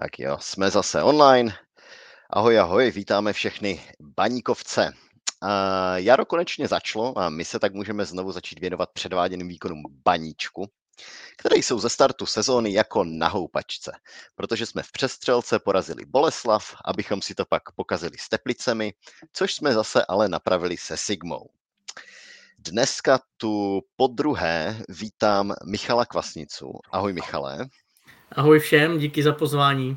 Tak jo, jsme zase online. Ahoj, ahoj, vítáme všechny baníkovce. Jaro konečně začalo a my se tak můžeme znovu začít věnovat předváděným výkonům baníčku, které jsou ze startu sezóny jako na houpačce, protože jsme v přestřelce porazili Boleslav, abychom si to pak pokazili s Teplicemi, což jsme zase ale napravili se Sigmou. Dneska tu po druhé vítám Michala Kvasnicu. Ahoj Michale. Ahoj všem, díky za pozvání.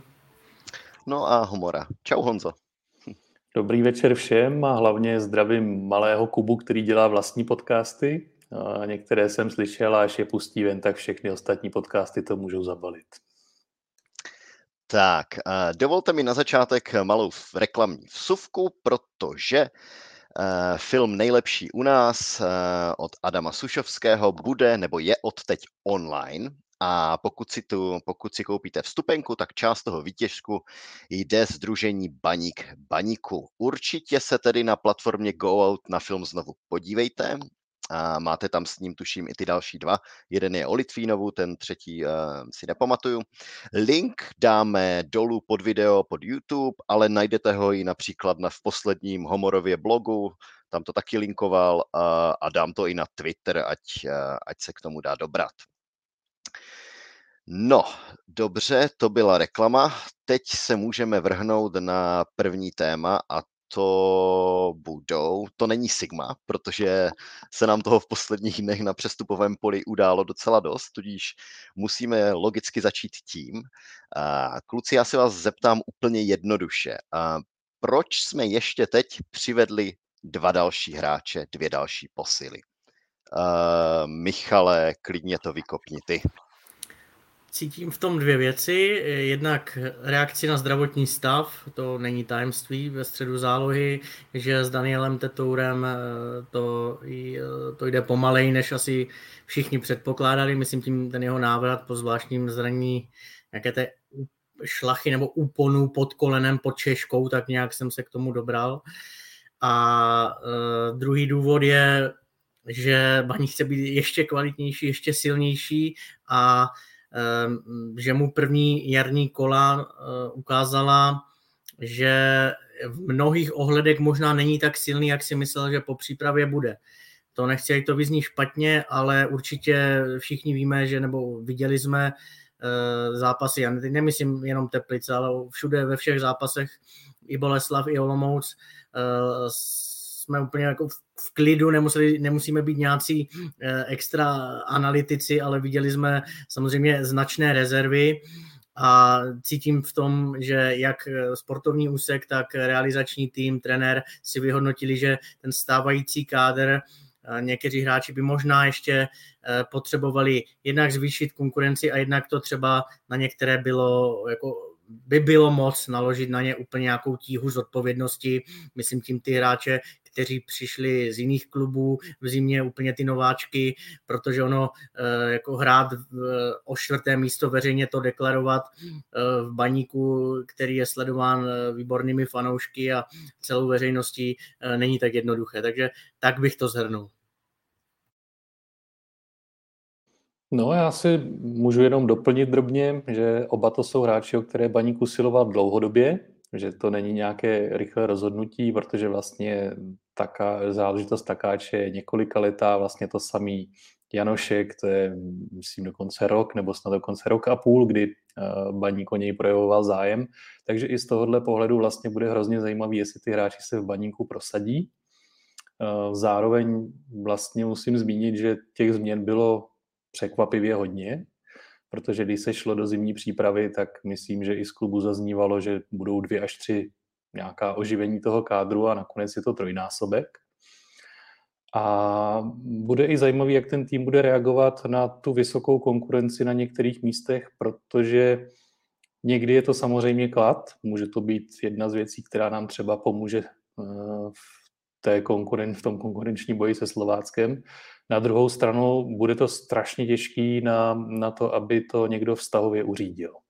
No a Homora. Čau Honzo. Dobrý večer všem a hlavně zdravím malého Kubu, který dělá vlastní podcasty. A některé jsem slyšel a až je pustí ven, tak všechny ostatní podcasty to můžou zabalit. Tak, dovolte mi na začátek malou reklamní vsuvku, protože film Nejlepší u nás od Adama Sušovského bude nebo je od teď online a pokud si, tu, pokud si koupíte vstupenku, tak část toho výtěžku jde Združení Baník Baníku. Určitě se tedy na platformě Go Out na film znovu podívejte. A máte tam s ním, tuším, i ty další dva. Jeden je o Litvínovu, ten třetí uh, si nepamatuju. Link dáme dolů pod video, pod YouTube, ale najdete ho i například na v posledním Homorově blogu, tam to taky linkoval a, a dám to i na Twitter, ať, uh, ať se k tomu dá dobrat. No, dobře, to byla reklama. Teď se můžeme vrhnout na první téma a to budou, to není Sigma, protože se nám toho v posledních dnech na přestupovém poli událo docela dost, tudíž musíme logicky začít tím. Kluci, já se vás zeptám úplně jednoduše. Proč jsme ještě teď přivedli dva další hráče, dvě další posily? Michale, klidně to vykopni ty cítím v tom dvě věci. Jednak reakci na zdravotní stav, to není tajemství ve středu zálohy, že s Danielem Tetourem eh, to, eh, to jde pomalej, než asi všichni předpokládali. Myslím tím ten jeho návrat po zvláštním zranění jaké té šlachy nebo úponu pod kolenem, pod češkou, tak nějak jsem se k tomu dobral. A uh, druhý důvod je, že Baní chce být ještě kvalitnější, ještě silnější a že mu první jarní kola eh, ukázala, že v mnohých ohledech možná není tak silný, jak si myslel, že po přípravě bude. To nechci, jak to vyzní špatně, ale určitě všichni víme, že nebo viděli jsme eh, zápasy, já nemyslím jenom Teplice, ale všude ve všech zápasech i Boleslav, i Olomouc eh, jsme úplně jako v klidu, nemuseli, nemusíme být nějací eh, extra analytici, ale viděli jsme samozřejmě značné rezervy a cítím v tom, že jak eh, sportovní úsek, tak realizační tým, trenér si vyhodnotili, že ten stávající kádr eh, někteří hráči by možná ještě potřebovali jednak zvýšit konkurenci a jednak to třeba na některé bylo jako by bylo moc naložit na ně úplně nějakou tíhu z odpovědnosti. Myslím tím ty hráče, kteří přišli z jiných klubů v zimě, úplně ty nováčky, protože ono eh, jako hrát o čtvrté místo veřejně to deklarovat eh, v baníku, který je sledován eh, výbornými fanoušky a celou veřejností, není tak jednoduché. Takže tak bych to zhrnul. No, já si můžu jenom doplnit drobně, že oba to jsou hráči, o které Baník usiloval dlouhodobě, že to není nějaké rychlé rozhodnutí, protože vlastně taká, záležitost takáče je několika letá, vlastně to samý Janošek, to je myslím dokonce rok, nebo snad dokonce rok a půl, kdy uh, Baník o něj projevoval zájem. Takže i z tohohle pohledu vlastně bude hrozně zajímavý, jestli ty hráči se v Baníku prosadí. Uh, zároveň vlastně musím zmínit, že těch změn bylo překvapivě hodně, protože když se šlo do zimní přípravy, tak myslím, že i z klubu zaznívalo, že budou dvě až tři nějaká oživení toho kádru a nakonec je to trojnásobek. A bude i zajímavý, jak ten tým bude reagovat na tu vysokou konkurenci na některých místech, protože někdy je to samozřejmě klad, může to být jedna z věcí, která nám třeba pomůže eh, té konkuren, v tom konkurenčním boji se Slováckem. Na druhou stranu bude to strašně těžký na, na to, aby to někdo vztahově uřídil.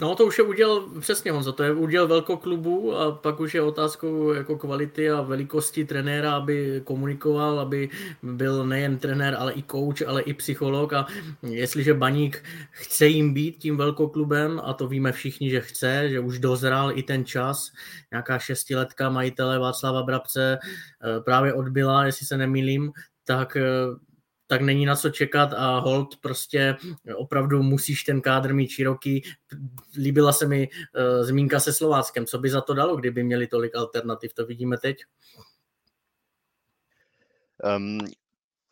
No to už je udělal přesně Honzo, to je udělal velkoklubu a pak už je otázkou jako kvality a velikosti trenéra, aby komunikoval, aby byl nejen trenér, ale i coach, ale i psycholog. A jestliže Baník chce jim být tím velkoklubem a to víme všichni, že chce, že už dozrál i ten čas, nějaká šestiletka majitele Václava Brabce eh, právě odbyla, jestli se nemýlím, tak eh, tak není na co čekat a hold prostě opravdu musíš ten kádr mít široký. Líbila se mi uh, zmínka se Slováckem, co by za to dalo, kdyby měli tolik alternativ, to vidíme teď. Um,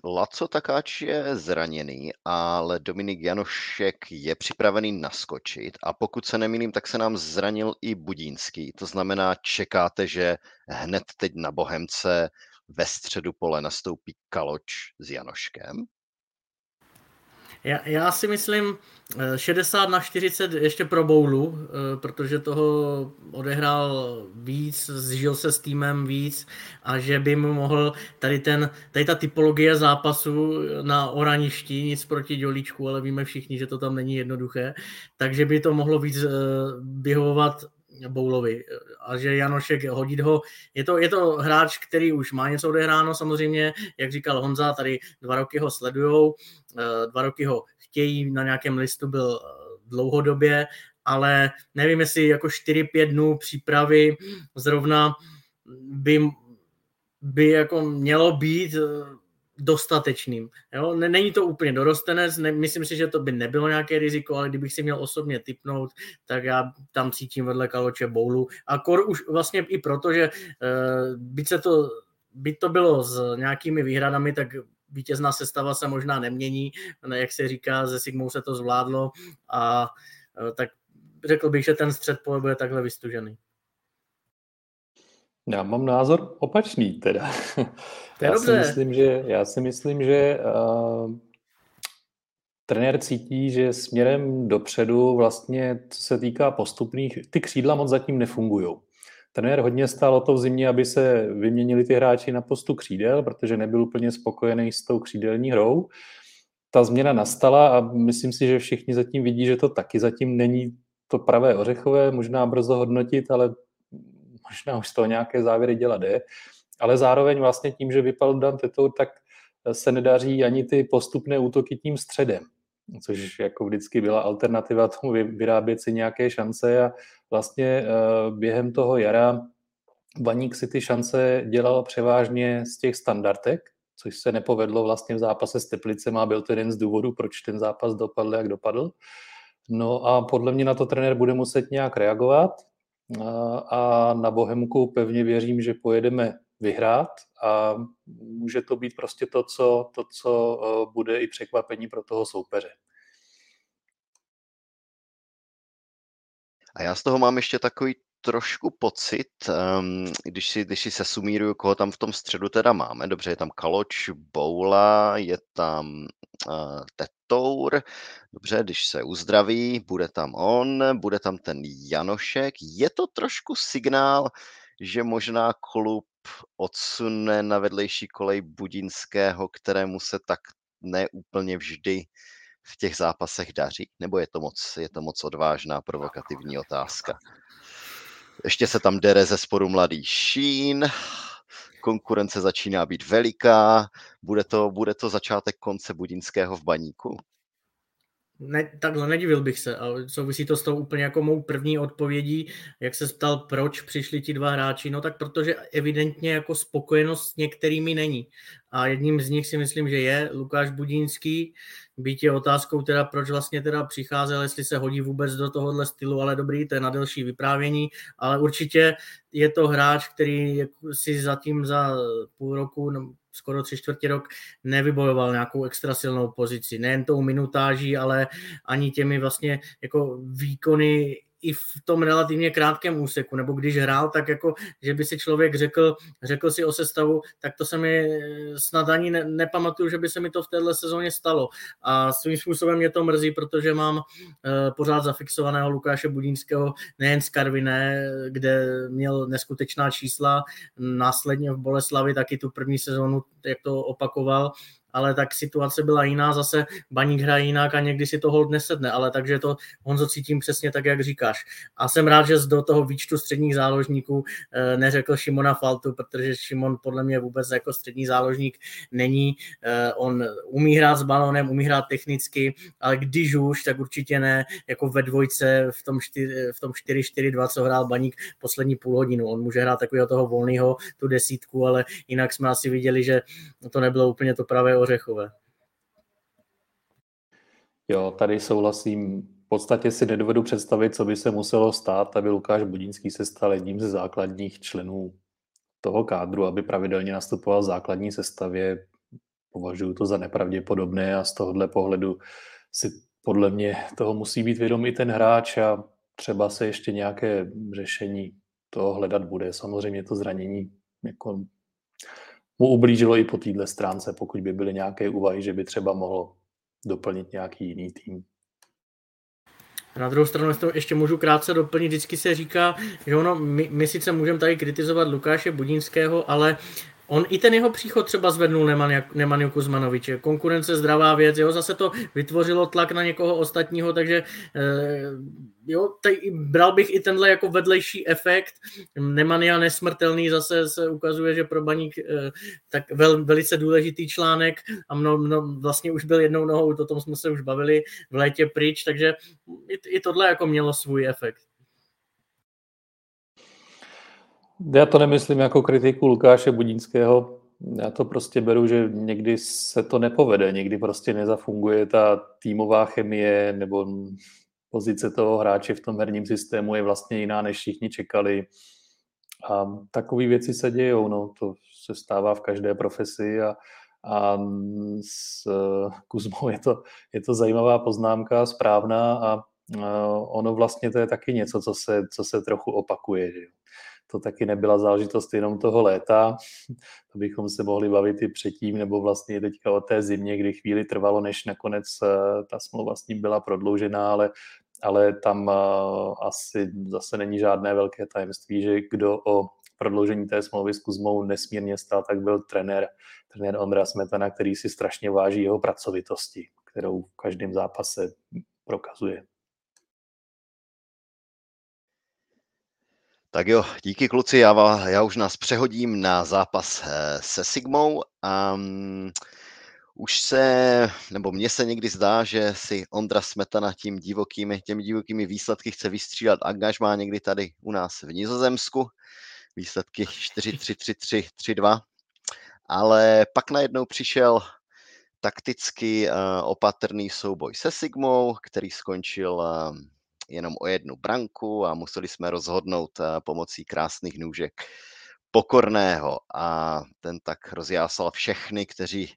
Laco Takáč je zraněný, ale Dominik Janošek je připravený naskočit a pokud se nemýlím, tak se nám zranil i Budínský. To znamená, čekáte, že hned teď na Bohemce ve středu pole nastoupí Kaloč s Janoškem? Já, já si myslím 60 eh, na 40 ještě pro Boulu, eh, protože toho odehrál víc, zžil se s týmem víc a že by mu mohl tady, ten, tady ta typologie zápasu na oraništi, nic proti Dělíčku, ale víme všichni, že to tam není jednoduché, takže by to mohlo víc eh, vyhovovat Boulovi a že Janošek hodit ho, je to, je to hráč, který už má něco odehráno samozřejmě, jak říkal Honza, tady dva roky ho sledujou, eh, dva roky ho chtějí, na nějakém listu byl eh, dlouhodobě, ale nevím, jestli jako 4-5 dnů přípravy zrovna by, by jako mělo být eh, dostatečným. Jo? Není to úplně dorostenec, ne, myslím si, že to by nebylo nějaké riziko, ale kdybych si měl osobně typnout, tak já tam cítím vedle Kaloče Boulu. A kor už vlastně i proto, že uh, byť, se to, byť to bylo s nějakými výhradami, tak vítězná sestava se možná nemění, ne, jak se říká, ze Sigmou se to zvládlo a uh, tak řekl bych, že ten střed pole bude takhle vystužený. Já mám názor opačný teda. To je já, si myslím, že, já si myslím, že uh, trenér cítí, že směrem dopředu vlastně, co se týká postupných, ty křídla moc zatím nefungují. Trenér hodně stál o to v zimě, aby se vyměnili ty hráči na postu křídel, protože nebyl úplně spokojený s tou křídelní hrou. Ta změna nastala a myslím si, že všichni zatím vidí, že to taky zatím není to pravé ořechové, možná brzo hodnotit, ale možná už z toho nějaké závěry dělat jde, ale zároveň vlastně tím, že vypadl Dan Tetour, tak se nedaří ani ty postupné útoky tím středem, což jako vždycky byla alternativa tomu vyrábět si nějaké šance a vlastně eh, během toho jara Baník si ty šance dělal převážně z těch standardek, což se nepovedlo vlastně v zápase s Teplicem a byl to jeden z důvodů, proč ten zápas dopadl, jak dopadl. No a podle mě na to trenér bude muset nějak reagovat a na Bohemku pevně věřím, že pojedeme vyhrát a může to být prostě to, co, to, co e, bude i překvapení pro toho soupeře. A já z toho mám ještě takový trošku pocit, um, když, si, když si se sumíruju, koho tam v tom středu teda máme. Dobře, je tam Kaloč, Boula, je tam uh, Tetour. Dobře, když se uzdraví, bude tam on, bude tam ten Janošek. Je to trošku signál, že možná klub odsune na vedlejší kolej Budinského, kterému se tak neúplně vždy v těch zápasech daří? Nebo je to moc, je to moc odvážná provokativní otázka? Ještě se tam dere ze sporu mladý Šín, konkurence začíná být veliká, bude to, bude to začátek konce Budinského v baníku? Ne, takhle nedivil bych se, ale souvisí to s tou úplně jako mou první odpovědí, jak se ptal, proč přišli ti dva hráči, no tak protože evidentně jako spokojenost s některými není. A jedním z nich si myslím, že je Lukáš Budínský, byť je otázkou teda, proč vlastně teda přicházel, jestli se hodí vůbec do tohohle stylu, ale dobrý, to je na delší vyprávění, ale určitě je to hráč, který si zatím za půl roku, no, skoro tři čtvrtě rok nevybojoval nějakou extra silnou pozici. Nejen tou minutáží, ale ani těmi vlastně jako výkony i v tom relativně krátkém úseku, nebo když hrál, tak jako, že by si člověk řekl, řekl si o sestavu, tak to se mi snad ani ne, nepamatuju, že by se mi to v téhle sezóně stalo. A svým způsobem mě to mrzí, protože mám uh, pořád zafixovaného Lukáše Budínského nejen z Karviné, kde měl neskutečná čísla, následně v Boleslavi taky tu první sezónu, jak to opakoval, ale tak situace byla jiná, zase baník hraje jinak a někdy si to hold nesedne, ale takže to Honzo cítím přesně tak, jak říkáš. A jsem rád, že do toho výčtu středních záložníků eh, neřekl Šimona Faltu, protože Šimon podle mě vůbec jako střední záložník není. Eh, on umí hrát s balonem, umí hrát technicky, ale když už, tak určitě ne jako ve dvojce v tom, 4, v tom 4-4-2, co hrál baník poslední půl hodinu. On může hrát takového toho volného, tu desítku, ale jinak jsme asi viděli, že to nebylo úplně to pravé ořechové. Jo, tady souhlasím. V podstatě si nedovedu představit, co by se muselo stát, aby Lukáš Budínský se stal jedním ze základních členů toho kádru, aby pravidelně nastupoval v základní sestavě. Považuji to za nepravděpodobné a z tohohle pohledu si podle mě toho musí být vědomý ten hráč a třeba se ještě nějaké řešení toho hledat bude. Samozřejmě to zranění jako mu ublížilo i po téhle stránce, pokud by byly nějaké úvahy, že by třeba mohlo doplnit nějaký jiný tým. Na druhou stranu ještě můžu krátce doplnit, vždycky se říká, že ono, my, my sice můžeme tady kritizovat Lukáše Budinského, ale On i ten jeho příchod třeba zvednul Nemanja Kuzmanoviče. Konkurence zdravá věc, jo, zase to vytvořilo tlak na někoho ostatního, takže eh, jo, tady bral bych i tenhle jako vedlejší efekt. Nemanja nesmrtelný zase se ukazuje, že pro baník eh, tak vel, velice důležitý článek a mno, mno, vlastně už byl jednou nohou, o tom jsme se už bavili v létě pryč, takže i, i tohle jako mělo svůj efekt. Já to nemyslím jako kritiku Lukáše Budínského. Já to prostě beru, že někdy se to nepovede, někdy prostě nezafunguje ta týmová chemie nebo pozice toho hráče v tom herním systému je vlastně jiná, než všichni čekali. A takové věci se dějou, no, to se stává v každé profesi a, a s Kuzmou je to, je to zajímavá poznámka, správná a ono vlastně to je taky něco, co se, co se trochu opakuje. Že? To taky nebyla záležitost jenom toho léta, to bychom se mohli bavit i předtím, nebo vlastně teďka o té zimě, kdy chvíli trvalo, než nakonec eh, ta smlouva s ním byla prodloužená, ale, ale tam eh, asi zase není žádné velké tajemství, že kdo o prodloužení té smlouvy s Kuzmou nesmírně stál, tak byl trenér, trenér Ondra Smetana, který si strašně váží jeho pracovitosti, kterou v každém zápase prokazuje. Tak jo, díky kluci, já, já už nás přehodím na zápas eh, se Sigmou. Um, už se, nebo mně se někdy zdá, že si Ondra Smetana tím divokými, těmi divokými výsledky chce vystřídat angažmá někdy tady u nás v Nizozemsku. Výsledky 4-3-3-3-3-2. Ale pak najednou přišel takticky uh, opatrný souboj se Sigmou, který skončil uh, jenom o jednu branku a museli jsme rozhodnout eh, pomocí krásných nůžek pokorného a ten tak rozjásal všechny, kteří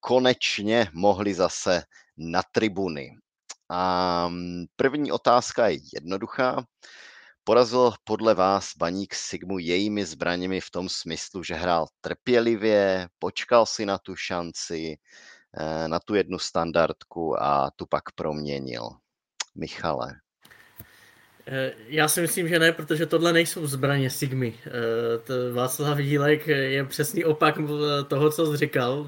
konečně mohli zase na tribuny. A mm, první otázka je jednoduchá. Porazil podle vás baník Sigmu jejími zbraněmi v tom smyslu, že hrál trpělivě, počkal si na tu šanci, eh, na tu jednu standardku a tu pak proměnil? Michale. Eh, já si myslím, že ne, protože tohle nejsou zbraně Sigmy. Eh, Václav Dílek je přesný opak toho, co jsi říkal.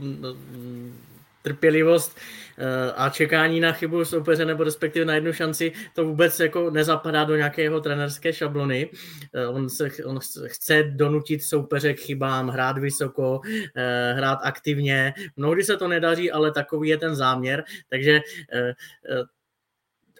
Trpělivost eh, a čekání na chybu soupeře nebo respektive na jednu šanci, to vůbec jako nezapadá do nějakého trenerské šablony. On, se, on chce donutit soupeře k chybám, hrát vysoko, hrát aktivně. Mnohdy se to nedaří, ale takový je ten záměr. Takže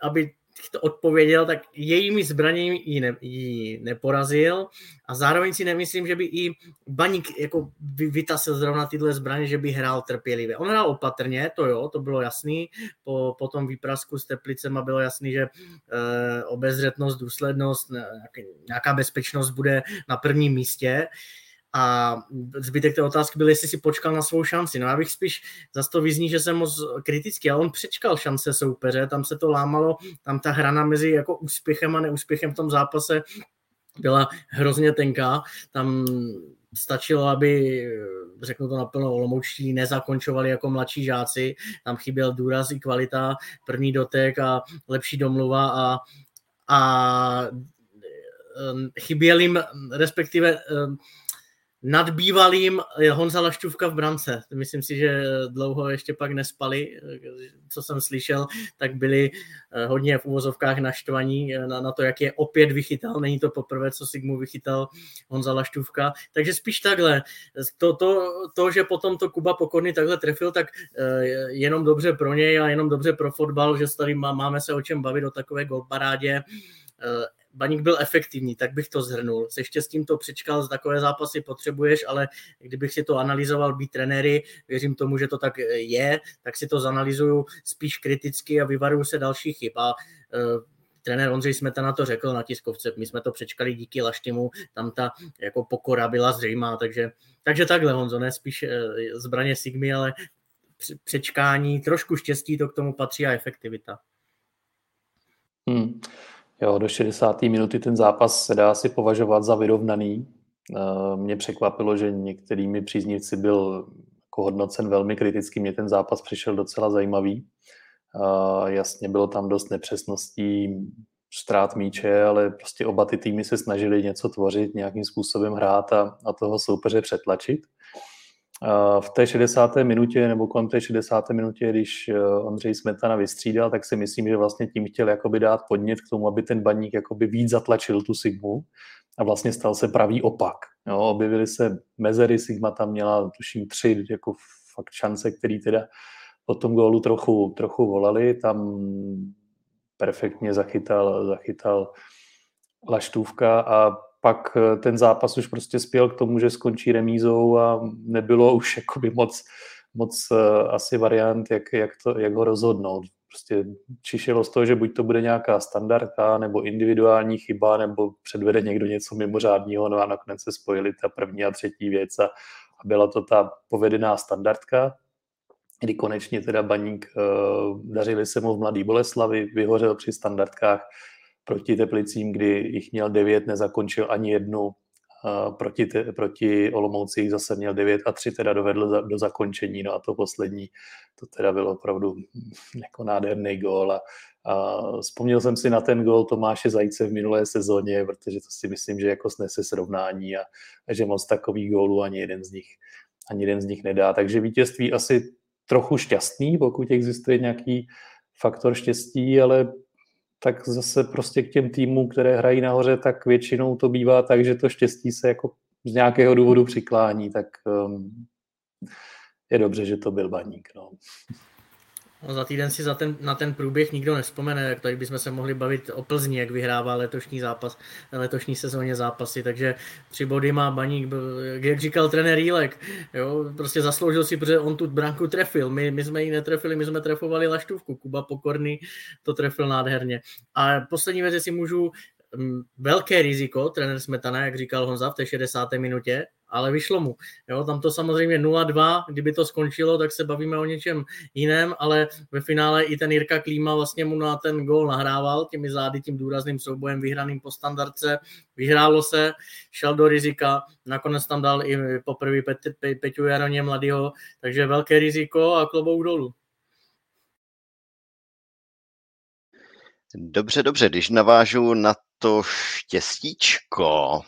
aby to odpověděl, tak jejími zbraněmi ji, ne, ji neporazil a zároveň si nemyslím, že by i Baník jako by vytasil zrovna tyhle zbraně, že by hrál trpělivě. On hrál opatrně, to jo, to bylo jasný. Po, po tom výprasku s Teplicema bylo jasný, že e, obezřetnost, důslednost, nějaká bezpečnost bude na prvním místě. A zbytek té otázky byl, jestli si počkal na svou šanci. No já bych spíš za to vyzní, že jsem moc kritický, ale on přečkal šance soupeře, tam se to lámalo, tam ta hrana mezi jako úspěchem a neúspěchem v tom zápase byla hrozně tenká. Tam stačilo, aby, řeknu to naplno, olomoučtí nezakončovali jako mladší žáci. Tam chyběl důraz i kvalita, první dotek a lepší domluva a, a chyběl jim, respektive nad bývalým Honza Laštůvka v brance. Myslím si, že dlouho ještě pak nespali, co jsem slyšel, tak byli eh, hodně v úvozovkách naštvaní na, na to, jak je opět vychytal. Není to poprvé, co Sigmu vychytal Honza Laštůvka. Takže spíš takhle. To, to, to že potom to Kuba Pokorný takhle trefil, tak eh, jenom dobře pro něj a jenom dobře pro fotbal, že tady máme se o čem bavit o takové golparádě eh, Baník byl efektivní, tak bych to zhrnul. Se štěstím to přečkal, z takové zápasy potřebuješ, ale kdybych si to analyzoval být trenéry, věřím tomu, že to tak je, tak si to zanalizuju spíš kriticky a vyvaruju se dalších chyb. A uh, trenér Ondřej Smetana to řekl na tiskovce, my jsme to přečkali díky Laštimu, tam ta jako pokora byla zřejmá, takže, takže takhle Honzo, ne spíš uh, zbraně Sigmy, ale přečkání, trošku štěstí to k tomu patří a efektivita. Hmm. Jo, do 60. minuty ten zápas se dá si považovat za vyrovnaný. Eh, mě překvapilo, že některými příznivci byl jako hodnocen velmi kriticky. Mně ten zápas přišel docela zajímavý. Eh, jasně bylo tam dost nepřesností, ztrát míče, ale prostě oba ty týmy se snažili něco tvořit, nějakým způsobem hrát a, a toho soupeře přetlačit v té 60. minutě nebo kolem té 60. minutě, když eh, Ondřej Smetana vystřídal, tak si myslím, že vlastně tím chtěl jakoby dát podnět k tomu, aby ten baník jakoby víc zatlačil tu Sigmu a vlastně stal se pravý opak. Jo, objevily se mezery, Sigma tam měla tuším tři jako fakt šance, který teda po tom gólu trochu, trochu volali, tam perfektně zachytal, zachytal Laštůvka a pak eh, ten zápas už prostě spěl k tomu, že skončí remízou a nebylo už jakoby moc, moc uh, asi variant, jak, jak, to, jak ho rozhodnout. Prostě čišelo z toho, že buď to bude nějaká standardka, nebo individuální chyba, nebo předvede někdo něco mimořádního, no a nakonec se spojili ta první a třetí věc a, a byla to ta povedená standardka, kdy konečně teda baník, uh, dařili se mu v Mladý Boleslavi, vyhořel při standardkách, proti Teplicím, kdy jich měl devět, nezakončil ani jednu. Proti, te, proti Olomouci jich zase měl devět a tři teda dovedl za, do zakončení. No a to poslední, to teda bylo opravdu jako nádherný gól. A, a vzpomněl jsem si na ten gól Tomáše Zajce v minulé sezóně, protože to si myslím, že jako snese srovnání a, a že moc takových gólů ani jeden z nich ani jeden z nich nedá. Takže vítězství asi trochu šťastný, pokud existuje nějaký faktor štěstí, ale tak zase prostě k těm týmům, které hrají nahoře, tak většinou to bývá tak, že to štěstí se jako z nějakého důvodu přiklání, tak um, je dobře, že to byl baník. No. No, za týden si za ten, na ten průběh nikdo nespomene, jak tady bychom se mohli bavit o Plzni, jak vyhrává letošní zápas, letošní sezóně zápasy, takže tři body má Baník, jak říkal trenér Jílek, jo, prostě zasloužil si, protože on tu branku trefil, my, my jsme ji netrefili, my jsme trefovali Laštůvku, Kuba Pokorný to trefil nádherně. A poslední věc, jestli můžu, velké riziko, trenér Smetana, jak říkal Honza v té 60. minutě, ale vyšlo mu. Jo, tam to samozřejmě 0-2, kdyby to skončilo, tak se bavíme o něčem jiném, ale ve finále i ten Jirka Klíma vlastně mu na ten gol nahrával těmi zády, tím důrazným soubojem vyhraným po standardce. Vyhrálo se, šel do rizika, nakonec tam dal i poprvé Pe- Peťu Jaroně mladýho, takže velké riziko a klobouk dolů. Dobře, dobře, když navážu na to štěstíčko,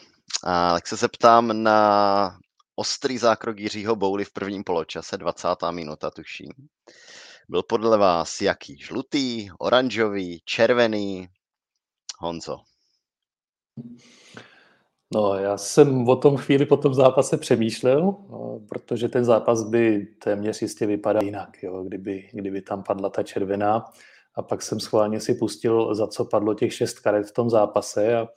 tak se zeptám na ostrý zákrok Jiřího Bouly v prvním poločase, 20. minuta tuším. Byl podle vás jaký? Žlutý, oranžový, červený? Honzo. No, já jsem o tom chvíli po tom zápase přemýšlel, no, protože ten zápas by téměř jistě vypadal jinak, jo, kdyby, kdyby tam padla ta červená. A pak jsem schválně si pustil, za co padlo těch šest karet v tom zápase a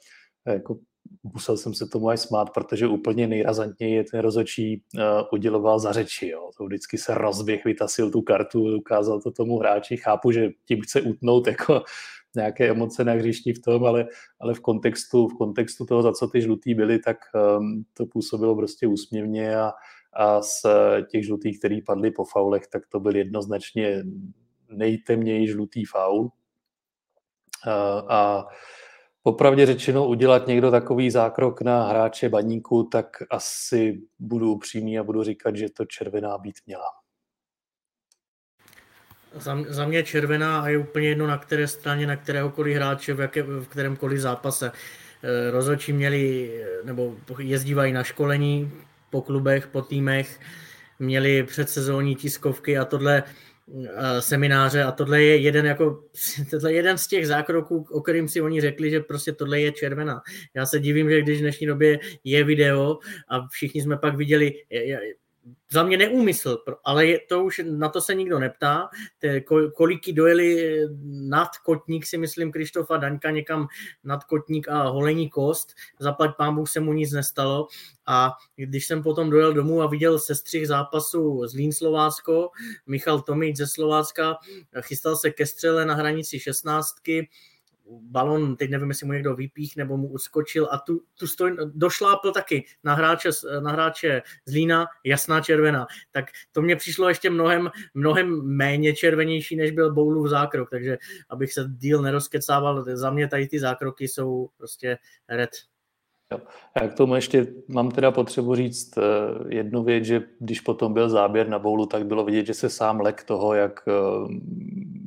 jako musel jsem se tomu aj smát, protože úplně nejrazantněji je ten rozočí uh, uděloval za řeči. Jo. To vždycky se rozběh, vytasil tu kartu, ukázal to tomu hráči. Chápu, že tím chce utnout jako nějaké emoce na hřišti v tom, ale, ale v, kontextu, v kontextu toho, za co ty žlutý byly, tak um, to působilo prostě úsměvně a, a z těch žlutých, který padly po faulech, tak to byl jednoznačně nejtemněji žlutý faul. Uh, a Popravdě řečeno, udělat někdo takový zákrok na hráče baníku, tak asi budu upřímný a budu říkat, že to červená být měla. Za, za mě červená a je úplně jedno na které straně, na kteréhokoliv hráče, v, jaké, v kterémkoliv zápase. Eh, rozhodčí měli, nebo jezdívají na školení, po klubech, po týmech, měli předsezónní tiskovky a tohle semináře a tohle je jeden jako, tohle je jeden z těch zákroků, o kterým si oni řekli, že prostě tohle je červená. Já se divím, že když v dnešní době je video a všichni jsme pak viděli, za mě neúmysl, ale je, to už na to se nikdo neptá. Koliky dojeli nad kotník, si myslím, Krištofa Daňka někam nad kotník a holení kost, zaplať pán Bůh se mu nic nestalo. A když jsem potom dojel domů a viděl sestřih zápasu z Lín Slovácko, Michal Tomič ze Slovácka, chystal se ke střele na hranici 16 balon, teď nevím, jestli mu někdo vypích nebo mu uskočil a tu, tu stoj, došlápl taky na hráče, na hráče z Lína, jasná červená. Tak to mně přišlo ještě mnohem, mnohem méně červenější, než byl Boulův zákrok, takže abych se díl nerozkecával, za mě tady ty zákroky jsou prostě red. Já k tomu ještě mám teda potřebu říct eh, jednu věc, že když potom byl záběr na boulu, tak bylo vidět, že se sám lek toho, jak eh,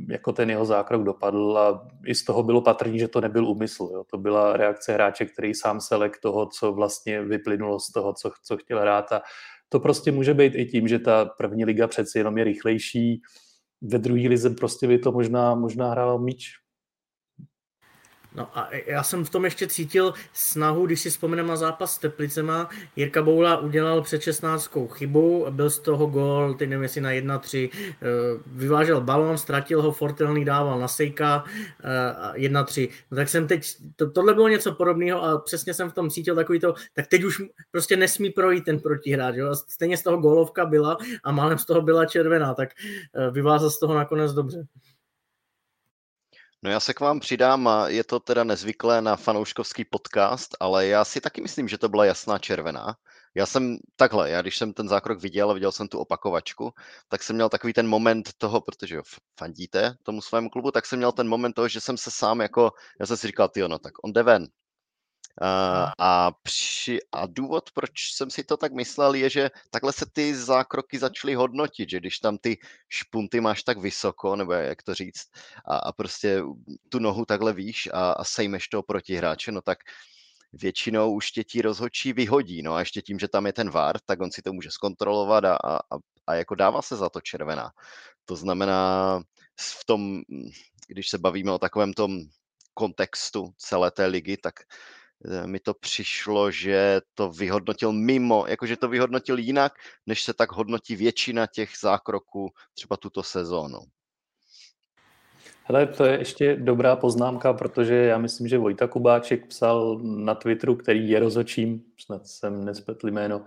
jako ten jeho zákrok dopadl a i z toho bylo patrný, že to nebyl úmysl. Jo. To byla reakce hráče, který sám se lek toho, co vlastně vyplynulo z toho, co, co chtěl hrát a to prostě může být i tím, že ta první liga přeci jenom je rychlejší, ve druhé lize prostě by to možná, možná hrál míč No a já jsem v tom ještě cítil snahu, když si vzpomeneme na zápas s Teplicema, Jirka Boula udělal před 16 chybu, byl z toho gol, teď nevím jestli na 1-3, eh, vyvážel balon, ztratil ho, Fortelný dával na Sejka 1-3. Eh, no tak jsem teď, to, tohle bylo něco podobného a přesně jsem v tom cítil takový to, tak teď už prostě nesmí projít ten protihráč, jo? A stejně z toho golovka byla a málem z toho byla červená, tak eh, vyvázal z toho nakonec dobře. No já se k vám přidám je to teda nezvyklé na fanouškovský podcast, ale já si taky myslím, že to byla jasná červená. Já jsem takhle, já když jsem ten zákrok viděl a viděl jsem tu opakovačku, tak jsem měl takový ten moment toho, protože jo, fandíte tomu svému klubu, tak jsem měl ten moment toho, že jsem se sám jako, já jsem si říkal, ty no tak on jde ven, a, při, a důvod, proč jsem si to tak myslel, je, že takhle se ty zákroky začaly hodnotit, že když tam ty špunty máš tak vysoko, nebo jak to říct, a, a prostě tu nohu takhle víš a, a sejmeš toho protihráče, no tak většinou už tě ti rozhodčí vyhodí, no a ještě tím, že tam je ten VAR, tak on si to může zkontrolovat a, a, a jako dává se za to červená. To znamená, v tom, když se bavíme o takovém tom kontextu celé té ligy, tak Eh, mi to přišlo, že to vyhodnotil mimo, jakože to vyhodnotil jinak, než se tak hodnotí většina těch zákroků třeba tuto sezónu. Hele, to je ještě dobrá poznámka, protože já myslím, že Vojta Kubáček psal na Twitteru, který je rozočím, snad jsem nespetl jméno,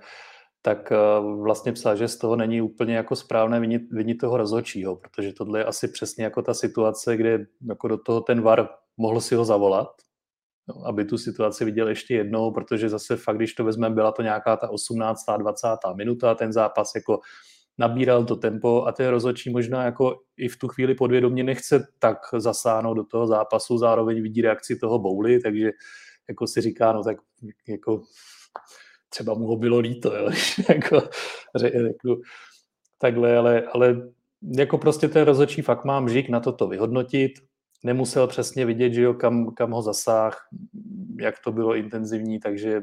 tak eh, vlastně psal, že z toho není úplně jako správné vinit, vinit toho rozhodčího, protože tohle je asi přesně jako ta situace, kde jako do toho ten VAR mohl si ho zavolat, no, aby tu situaci viděl ještě jednou, protože zase fakt, když to vezmeme, byla to nějaká ta 18. 20. minuta, ten zápas jako nabíral to tempo a ten rozhodčí možná jako i v tu chvíli podvědomě nechce tak zasáhnout do toho zápasu, zároveň vidí reakci toho bouly, takže jako si říká, no tak jako třeba mu ho bylo líto, jo, jako, řeknu, takhle, ale, ale jako prostě ten rozhodčí fakt má mžík na toto vyhodnotit, nemusel přesně vidět, že jo, kam, kam ho zasáh, jak to bylo intenzivní, takže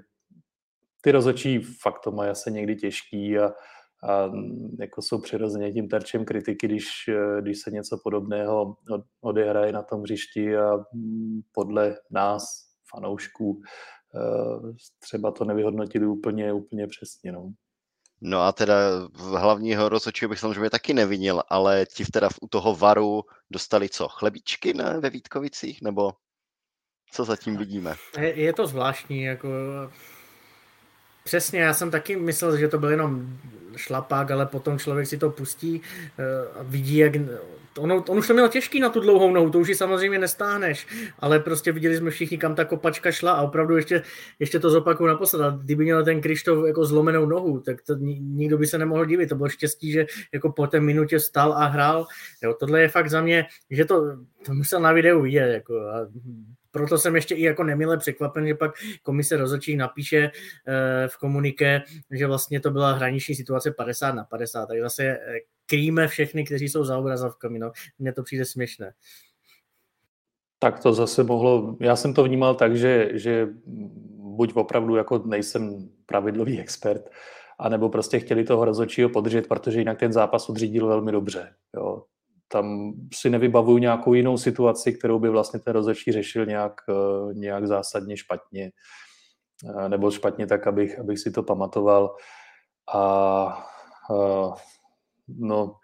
ty rozhodčí fakt to mají asi někdy těžký a, a jako jsou přirozeně tím terčem kritiky, když, když se něco podobného odehraje na tom hřišti a podle nás, fanoušků, eh, třeba to nevyhodnotili úplně, úplně přesně. No. No a teda hlavního rozhodčího bych samozřejmě taky nevinil, ale ti teda u toho varu dostali co, chlebíčky ne, ve Vítkovicích, nebo co zatím vidíme? Je, je to zvláštní, jako Přesně, já jsem taky myslel, že to byl jenom šlapák, ale potom člověk si to pustí eh, a vidí, jak... Ono, on už to měl těžký na tu dlouhou nohu, to už ji samozřejmě nestáhneš, ale prostě viděli jsme všichni, kam ta kopačka šla a opravdu ještě, ještě to zopakuju naposled. A kdyby měl ten Krištof jako zlomenou nohu, tak to nikdo by se nemohl divit. To bylo štěstí, že jako po té minutě stal a hrál. Jo, tohle je fakt za mě, že to, to musel na videu vidět. Jako, a proto jsem ještě i jako nemile překvapen, že pak komise rozhodčí napíše eh, v komuniké, že vlastně to byla hraniční situace 50 na 50, tak zase eh, krýme všechny, kteří jsou za obrazovkami, no. Mně to přijde směšné. Tak to zase mohlo, já jsem to vnímal tak, že, že buď opravdu jako nejsem pravidlový expert, anebo prostě chtěli toho rozhodčího podržet, protože jinak ten zápas odřídil velmi dobře. Jo. Tam si nevybavuju nějakou jinou situaci, kterou by vlastně ten rozhodčí řešil nějak, eh, nějak zásadně špatně, eh, nebo špatně tak, abych, abych si to pamatoval. A, a no,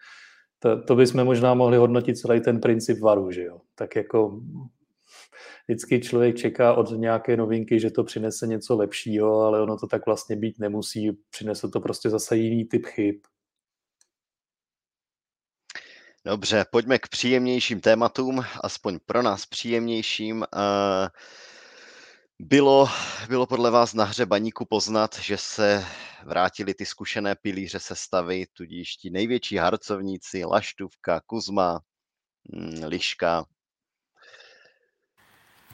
to, to bychom možná mohli hodnotit celý ten princip varu, že jo. Tak jako vždycky člověk čeká od nějaké novinky, že to přinese něco lepšího, ale ono to tak vlastně být nemusí. Přinese to prostě zase jiný typ chyb. Dobře, pojďme k příjemnějším tématům, aspoň pro nás příjemnějším. Bylo, bylo podle vás na hře baníku poznat, že se vrátili ty zkušené pilíře sestavy, tudíž ti největší harcovníci, Laštůvka, Kuzma, mm, Liška,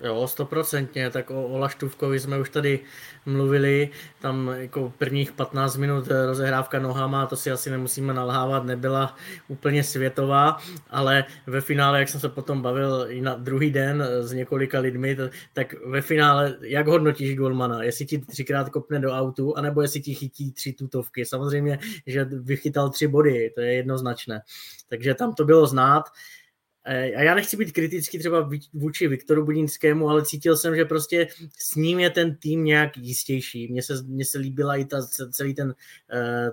Jo, stoprocentně, tak o, o Laštůvkovi jsme už tady mluvili, tam jako prvních 15 minut rozehrávka nohama, to si asi nemusíme nalhávat, nebyla úplně světová, ale ve finále, jak jsem se potom bavil i na druhý den s několika lidmi, tak ve finále, jak hodnotíš golmana? Jestli ti třikrát kopne do autu, anebo jestli ti chytí tři tutovky? Samozřejmě, že vychytal tři body, to je jednoznačné. Takže tam to bylo znát. A já nechci být kritický třeba vůči Viktoru Budinskému, ale cítil jsem, že prostě s ním je ten tým nějak jistější. Mně se, mně se líbila i ta, celý ten uh,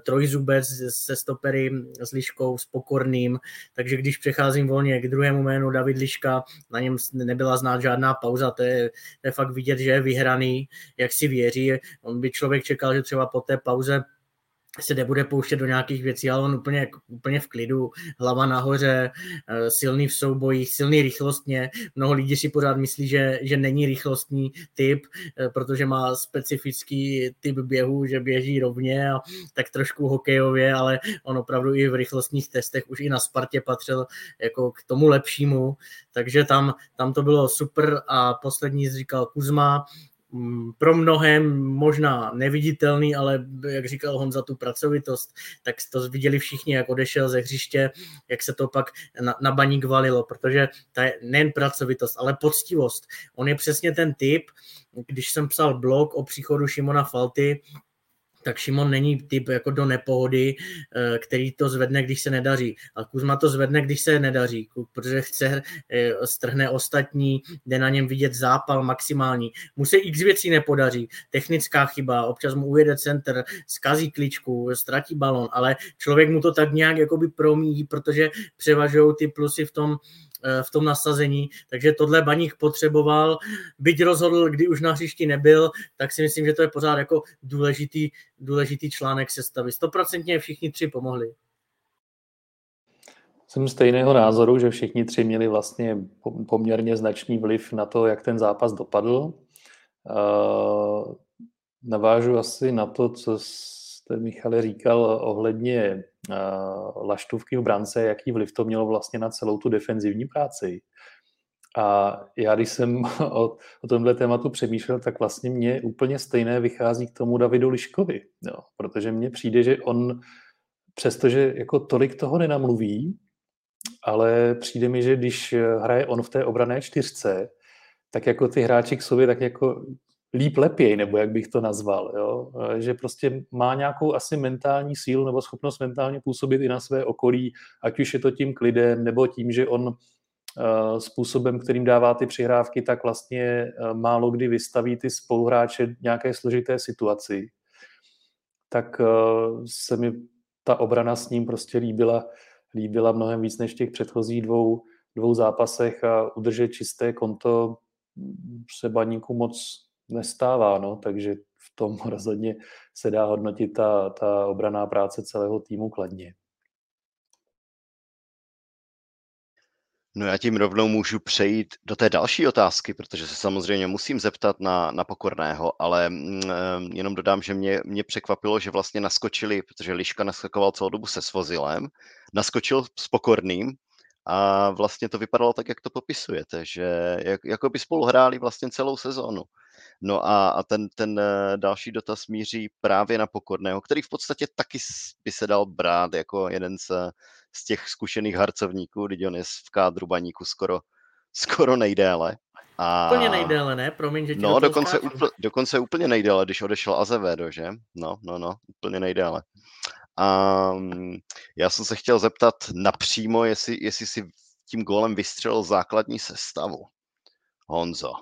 trojzubec se stopery s Liškou, s Pokorným, takže když přecházím volně k druhému jménu David Liška, na něm nebyla znát žádná pauza, to je, to je fakt vidět, že je vyhraný, jak si věří. On by člověk čekal, že třeba po té pauze se nebude pouštět do nějakých věcí, ale on úplně, úplně v klidu, hlava nahoře, eh, silný v soubojích, silný rychlostně. Mnoho lidí si pořád myslí, že, že není rychlostní typ, eh, protože má specifický typ běhu, že běží rovně a tak trošku hokejově, ale on opravdu i v rychlostních testech už i na Spartě patřil jako k tomu lepšímu, takže tam, tam to bylo super a poslední říkal Kuzma, pro mnohem možná neviditelný, ale jak říkal Honza, tu pracovitost, tak to viděli všichni, jak odešel ze hřiště, jak se to pak na, na baník valilo, protože ta je nejen pracovitost, ale poctivost. On je přesně ten typ, když jsem psal blog o příchodu Šimona Falty, tak Šimon není typ jako do nepohody, eh, který to zvedne, když se nedaří. A Kuzma to zvedne, když se nedaří, protože chce, eh, strhne ostatní, jde na něm vidět zápal maximální. Mu se x věcí nepodaří, technická chyba, občas mu ujede center, skazí kličku, ztratí balon, ale člověk mu to tak nějak jakoby promíjí, protože převažují ty plusy v tom, v tom nasazení, takže tohle Baník potřeboval, byť rozhodl, kdy už na hřišti nebyl, tak si myslím, že to je pořád jako důležitý, důležitý článek sestavy. Stoprocentně všichni tři pomohli. Jsem stejného názoru, že všichni tři měli vlastně poměrně značný vliv na to, jak ten zápas dopadl. Uh, navážu asi na to, co jste, Michale, říkal ohledně uh, laštůvky v brance, jaký vliv to mělo vlastně na celou tu defenzivní práci. A já, když jsem o, o tomhle tématu přemýšlel, tak vlastně mě úplně stejné vychází k tomu Davidu Liškovi, jo, protože mně přijde, že on, přestože jako tolik toho nenamluví, ale přijde mi, že když hraje on v té obrané čtyřce, tak jako ty hráči k sobě tak jako líp lepěj, nebo jak bych to nazval, jo? že prostě má nějakou asi mentální sílu nebo schopnost mentálně působit i na své okolí, ať už je to tím klidem, nebo tím, že on uh, způsobem, kterým dává ty přihrávky, tak vlastně uh, málo kdy vystaví ty spoluhráče nějaké složité situaci. Tak uh, se mi ta obrana s ním prostě líbila, líbila mnohem víc než v těch předchozích dvou, dvou zápasech a udržet čisté konto se baníku moc nestává, no, takže v tom rozhodně se dá hodnotit ta, ta obraná práce celého týmu kladně. No já tím rovnou můžu přejít do té další otázky, protože se samozřejmě musím zeptat na, na Pokorného, ale mm, jenom dodám, že mě, mě překvapilo, že vlastně naskočili, protože Liška naskakoval celou dobu se Svozilem, naskočil s Pokorným a vlastně to vypadalo tak, jak to popisujete, že jak, jako by spolu hráli vlastně celou sezónu. No a, a ten, ten eh, další dotaz míří právě na Pokorného, který v podstatě taky by se dal brát jako jeden z, z těch zkušených harcovníků, když on je v kádru baníku skoro, skoro nejdéle. A... Úplně nejdéle, ne? Promiň, že No, do dokonce, úpl, dokonce úplně nejdéle, když odešel Azevedo, že? No, no, no, úplně nejdéle. Um, já jsem se chtěl zeptat napřímo, jestli, jestli si tím gólem vystřelil základní sestavu. Honzo.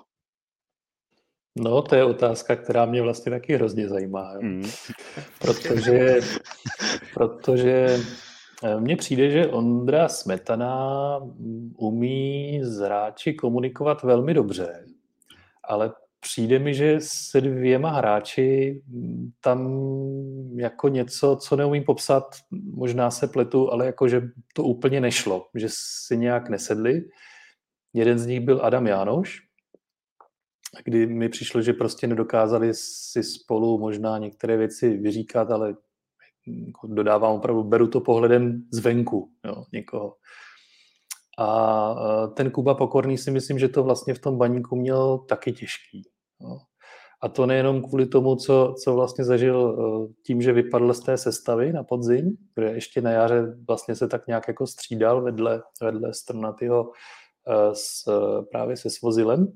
No, to je otázka, která mě vlastně taky hrozně zajímá. Jo. Mm. Protože, protože eh, mně přijde, že Ondra Smetana umí s hráči komunikovat velmi dobře, ale přijde mi, že se dvěma hráči tam jako něco, co neumím popsat, možná se pletu, ale jako, že to úplně nešlo, že si nějak nesedli. Jeden z nich byl Adam Jánoš, kdy mi přišlo, že prostě nedokázali si spolu možná některé věci vyříkat, ale jako dodávám opravdu, beru to pohledem zvenku jo, někoho. A ten Kuba Pokorný si myslím, že to vlastně v tom baníku měl taky těžký. Jo. A to nejenom kvůli tomu, co, co vlastně zažil e, tím, že vypadl z té sestavy na podzim, kde ještě na jaře vlastně se tak nějak jako střídal vedle, vedle Strnatyho e, s, právě se Svozilem,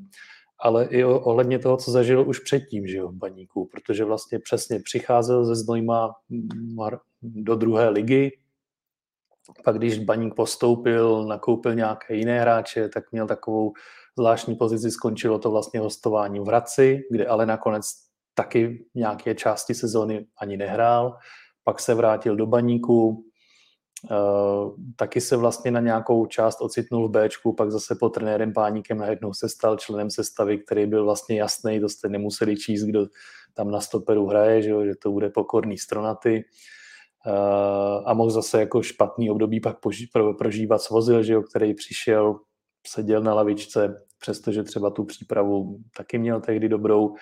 ale i ohledně toho, co zažil už předtím, že jo, v baníku, protože vlastně přesně přicházel ze Znojma do druhé ligy, pak když baník postoupil, nakoupil nějaké jiné hráče, tak měl takovou zvláštní pozici, skončilo to vlastně hostování v Hradci, kde ale nakonec taky nějaké části sezóny ani nehrál, pak se vrátil do baníku, taky se vlastně na nějakou část ocitnul v Bčku, pak zase po trenérem Páníkem najednou se stal členem sestavy, který byl vlastně jasný, to jste nemuseli číst, kdo tam na stoperu hraje, že, jo, že to bude pokorný stronaty. Uh, a mohl zase jako špatný období pak prožívat svozil, že jo, který přišel, seděl na lavičce, přestože třeba tu přípravu taky měl tehdy dobrou.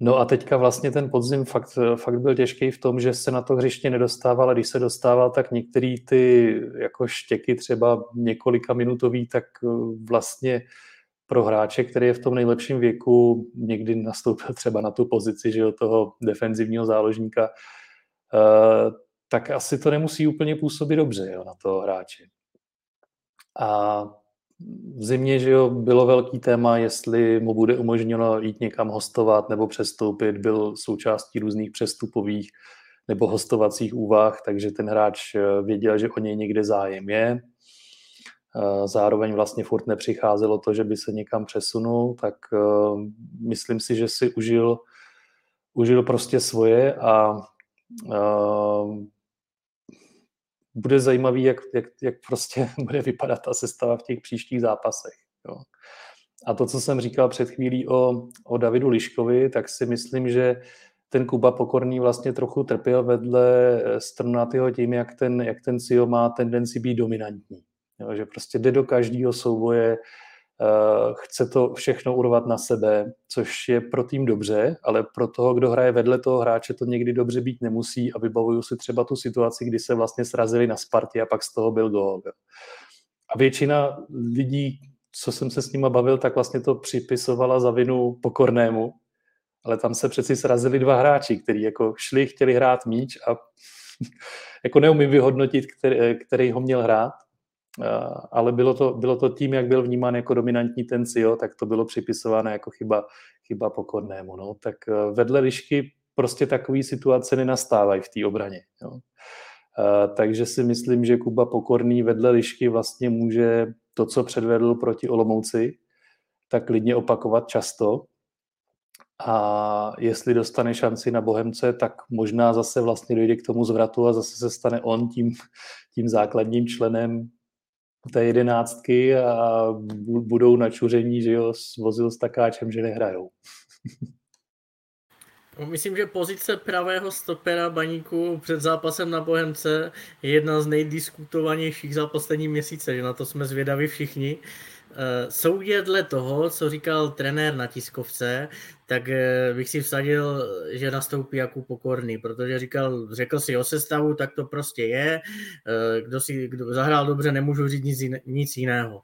No a teďka vlastně ten podzim fakt, fakt byl těžký v tom, že se na to hřiště nedostával a když se dostával, tak některé ty jako štěky třeba několika minutový, tak eh, vlastně pro hráče, který je v tom nejlepším věku, někdy nastoupil třeba na tu pozici že jo, toho defenzivního záložníka, eh, tak asi to nemusí úplně působit dobře jo, na toho hráče. A v zimě že jo, bylo velký téma, jestli mu bude umožněno jít někam hostovat nebo přestoupit. Byl součástí různých přestupových nebo hostovacích úvah, takže ten hráč eh, věděl, že o něj někde zájem je. Eh, zároveň vlastně furt nepřicházelo to, že by se někam přesunul, tak eh, myslím si, že si užil, užil prostě svoje a bude zajímavý, jak, jak, jak prostě bude vypadat ta sestava v těch příštích zápasech. Jo. A to, co jsem říkal před chvílí o, o Davidu Liškovi, tak si myslím, že ten Kuba Pokorný vlastně trochu trpěl vedle Strnatyho tím, jak ten, jak ten CEO má tendenci být dominantní. Jo, že prostě jde do každého souboje, Eh, chce to všechno urvat na sebe, což je pro tým dobře, ale pro toho, kdo hraje vedle toho hráče, to někdy dobře být nemusí a vybavuju si třeba tu situaci, kdy se vlastně srazili na Spartě a pak z toho byl gól. A většina lidí, co jsem se s nima bavil, tak vlastně to připisovala za vinu pokornému, ale tam se přeci srazili dva hráči, kteří jako šli, chtěli hrát míč a jako neumím vyhodnotit, který, který ho měl hrát, ale bylo to, bylo to tím, jak byl vnímán jako dominantní ten CEO, tak to bylo připisováno jako chyba, chyba pokornému. No. Tak eh, vedle lišky prostě takové situace nenastávají v té obraně. Jo. Takže si myslím, že Kuba Pokorný vedle lišky vlastně může to, co předvedl proti Olomouci, tak klidně opakovat často. A jestli dostane šanci na Bohemce, tak možná zase vlastně dojde k tomu zvratu a zase se stane on tím, tím základním členem té jedenáctky a budou načuření, že jo, vozil s takáčem, že nehrajou. Myslím, že pozice pravého stopera baníku před zápasem na Bohemce je jedna z nejdiskutovanějších za poslední měsíce, že na to jsme zvědaví všichni. Eh, soudě dle toho, co říkal trenér na tiskovce, tak eh, bych si vsadil, že nastoupí jako Pokorný, protože říkal, řekl si o sestavu, tak to prostě je. Eh, kdo si kdo zahrál dobře, nemůžu říct nic, nic jiného.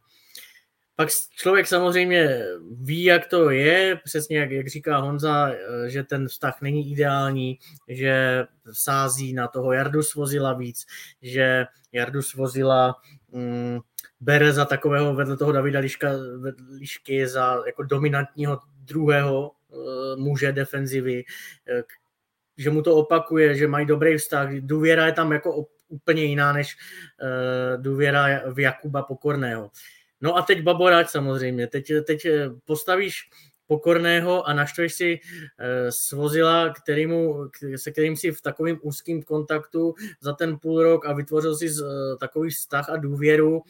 pak člověk samozřejmě ví, jak to je, přesně jak, jak říká Honza, že ten vztah není ideální, že sází na toho Jardu Svozila víc, že Jardu Svozila mm, bere za takového vedle toho Davida Liška, Lišky za jako dominantního druhého uh, muže defenzivy, uh, že mu to opakuje, že mají dobrý vztah. Důvěra je tam jako úplně jiná než uh, důvěra v Jakuba Pokorného. No a teď Baboráč samozřejmě. Teď, teď postavíš Pokorného a naštveš si svozila, kterýmu, se kterým si v takovém úzkém kontaktu za ten půl rok a vytvořil si uh, takový vztah a důvěru,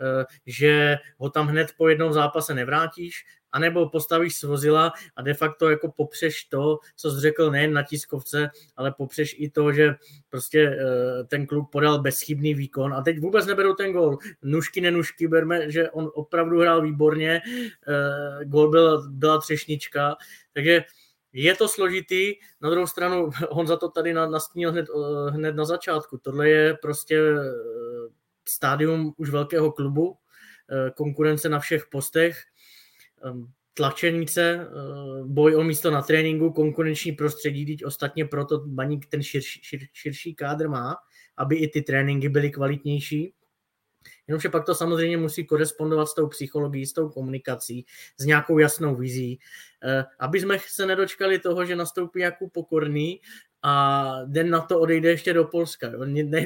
Eh, že ho tam hned po jednom zápase nevrátíš, anebo postavíš svozila a de facto jako popřeš to, co jsi řekl nejen na tiskovce, ale popřeš i to, že prostě eh, ten kluk podal bezchybný výkon. A teď vůbec neberou ten gol. Nušky, nenušky, berme, že on opravdu hrál výborně, eh, gol byl, byla třešnička, takže je to složitý, na druhou stranu on za to tady nastínil hned, hned na začátku. Tohle je prostě stádium už velkého klubu, eh, konkurence na všech postech, tlačenice, eh, boj o místo na tréninku, konkurenční prostředí, teď ostatně proto Baník ten širší, šir, širší kádr má, aby i ty tréninky byly kvalitnější. Jenomže pak to samozřejmě musí korespondovat s tou psychologií, s tou komunikací, s nějakou jasnou vizí, eh, aby jsme se nedočkali toho, že nastoupí jako pokorný a den na to odejde ještě do Polska.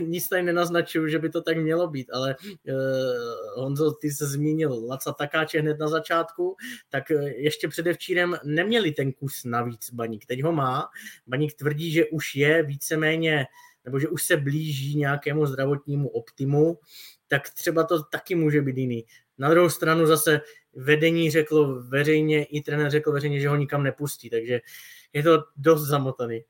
Nic tady nenaznačuju, že by to tak mělo být, ale uh, Honzo, ty se zmínil Laca Takáče hned na začátku, tak uh, ještě předevčírem neměli ten kus navíc Baník. Teď ho má. Baník tvrdí, že už je víceméně, nebo že už se blíží nějakému zdravotnímu optimu, tak třeba to taky může být jiný. Na druhou stranu zase vedení řeklo veřejně, i trenér řekl veřejně, že ho nikam nepustí, takže je to dost zamotaný.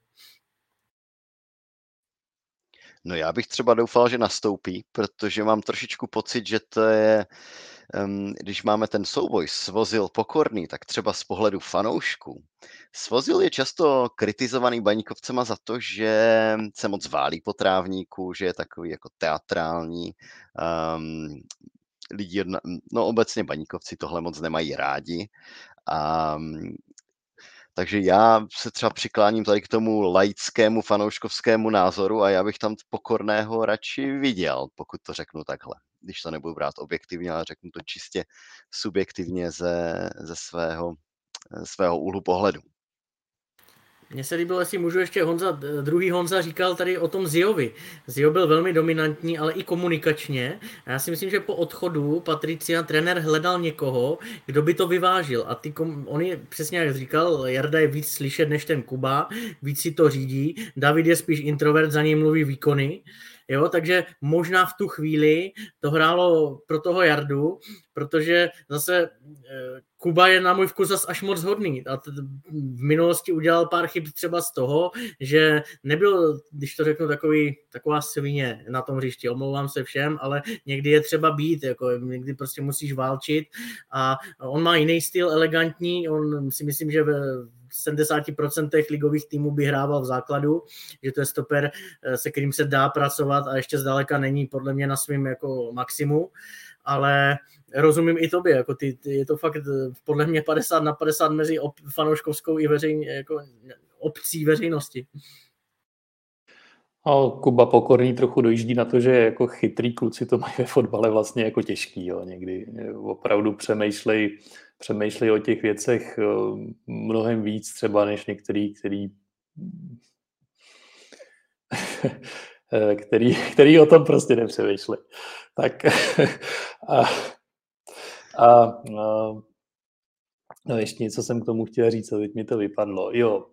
No já bych třeba doufal, že nastoupí, protože mám trošičku pocit, že to je, um, když máme ten souboj Svozil Pokorný, tak třeba z pohledu fanoušků. Svozil je často kritizovaný baníkovcema za to, že se moc válí po trávníku, že je takový jako teatrální. Um, lidi, no obecně baníkovci tohle moc nemají rádi. A takže já se třeba přikláním tady k tomu laickému fanouškovskému názoru a já bych tam pokorného radši viděl, pokud to řeknu takhle. Když to nebudu brát objektivně, ale řeknu to čistě subjektivně ze, ze svého, svého úhlu pohledu. Mně se líbilo, jestli můžu ještě Honza, druhý Honza říkal tady o tom Ziovi. Zio byl velmi dominantní, ale i komunikačně. A já si myslím, že po odchodu Patricia trenér hledal někoho, kdo by to vyvážil. A ty kom, on je, přesně jak říkal, Jarda je víc slyšet než ten Kuba, víc si to řídí. David je spíš introvert, za ním mluví výkony. Jo, takže možná v tu chvíli to hrálo pro toho Jardu, protože zase eh, Kuba je na můj vkus zase až moc hodný. A v minulosti udělal pár chyb třeba z toho, že nebyl, když to řeknu, takový, taková svině na tom hřišti, omlouvám se všem, ale někdy je třeba být, jako někdy prostě musíš válčit. A on má jiný styl, elegantní, on si myslím, že v 70% ligových týmů by hrával v základu, že to je stoper, eh, se kterým se dá pracovat a ještě zdaleka není podle mě na svém jako maximu, ale rozumím i tobě, jako ty, ty, je to fakt eh, podle mě 50 na 50 mezi op, fanouškovskou i veřejn, jako obcí veřejnosti. A Kuba Pokorný trochu dojíždí na to, že jako chytrý kluci to mají ve fotbale vlastně jako těžký. Jo. Někdy opravdu přemýšlej, přemýšlej o těch věcech eh, mnohem víc třeba než některý, který který, který o tom prostě nepřemýšlí. Tak a, a, a No ještě něco jsem k tomu chtěl říct, a teď mi to vypadlo. Jo,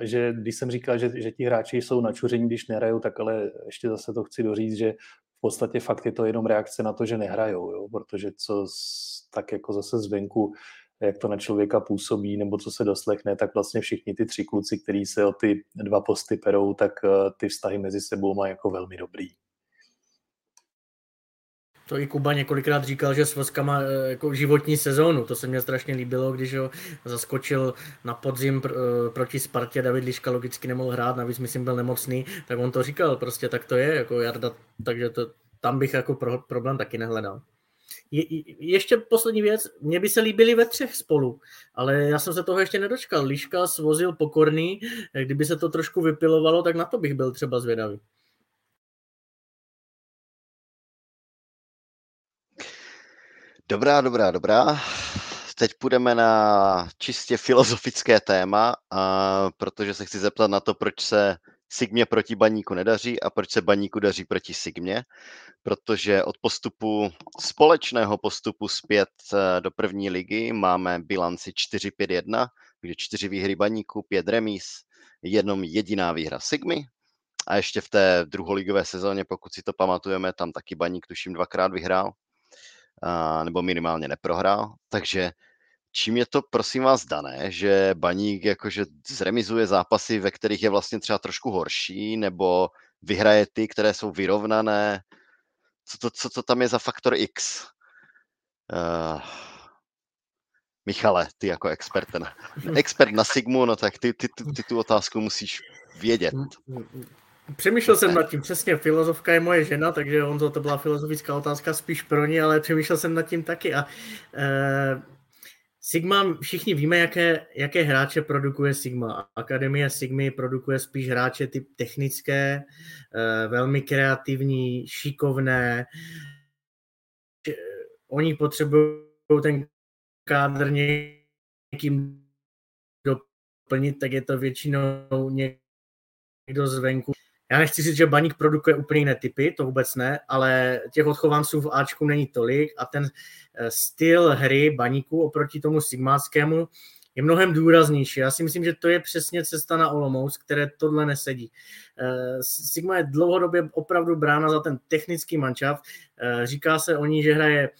že když jsem říkal, že, že ti hráči jsou načuření, když nehrajou, tak ale ještě zase to chci doříct, že v podstatě fakt je to jenom reakce na to, že nehrajou, jo, protože co tak jako zase zvenku, jak to na člověka působí, nebo co se doslechne, tak vlastně všichni ty tři kluci, kteří se o ty dva posty perou, tak eh, ty vztahy mezi sebou mají jako velmi dobrý. To i Kuba několikrát říkal, že Svozka má eh, jako životní sezónu. To se mně strašně líbilo, když ho zaskočil na podzim pr- eh, proti Spartě. David Liška logicky nemohl hrát, navíc myslím byl nemocný, tak on to říkal, prostě tak to je, jako Jarda, takže to, tam bych jako pro, problém taky nehledal. je, ještě poslední věc, mně by se líbily ve třech spolu, ale já jsem se toho ještě nedočkal. Liška svozil pokorný, kdyby se to trošku vypilovalo, tak na to bych byl třeba zvědavý. Dobrá, dobrá, dobrá. Teď půjdeme na čistě filozofické téma, a protože se chci zeptat na to, proč se Sigmě proti baníku nedaří a proč se baníku daří proti Sigmě, protože od postupu, společného postupu zpět eh, do první ligy máme bilanci 4-5-1, kde čtyři výhry baníku, pět remíz, jenom jediná výhra Sigmy a ještě v té druholigové sezóně, pokud si to pamatujeme, tam taky baník tuším dvakrát vyhrál, nebo minimálně neprohrál, takže čím je to, prosím vás, dané, že Baník jakože zremizuje zápasy, ve kterých je vlastně třeba trošku horší, nebo vyhraje ty, které jsou vyrovnané? Co to, co to tam je za faktor X? Uh, Michale, ty jako expert, na, expert na Sigmu, no tak ty, ty, ty, ty tu otázku musíš vědět. Přemýšlel jsem nad tím, přesně, filozofka je moje žena, takže on to, byla filozofická otázka spíš pro ní, ale přemýšlel jsem nad tím taky a e, Sigma, všichni víme, jaké, jaké hráče produkuje Sigma. Akademie Sigmy produkuje spíš hráče typ technické, e, velmi kreativní, šikovné. Oni potřebují ten kádr někým doplnit, tak je to většinou někdo zvenku já nechci říct, že Baník produkuje úplně jiné typy, to vůbec ne, ale těch odchovanců v Ačku není tolik a ten eh, styl hry Baníku oproti tomu Sigmáckému je mnohem důraznější. Já si myslím, že to je přesně cesta na Olomouc, které tohle nesedí. Eh, Sigma je dlouhodobě opravdu brána za ten technický mančav. Eh, říká se o ní, že hraje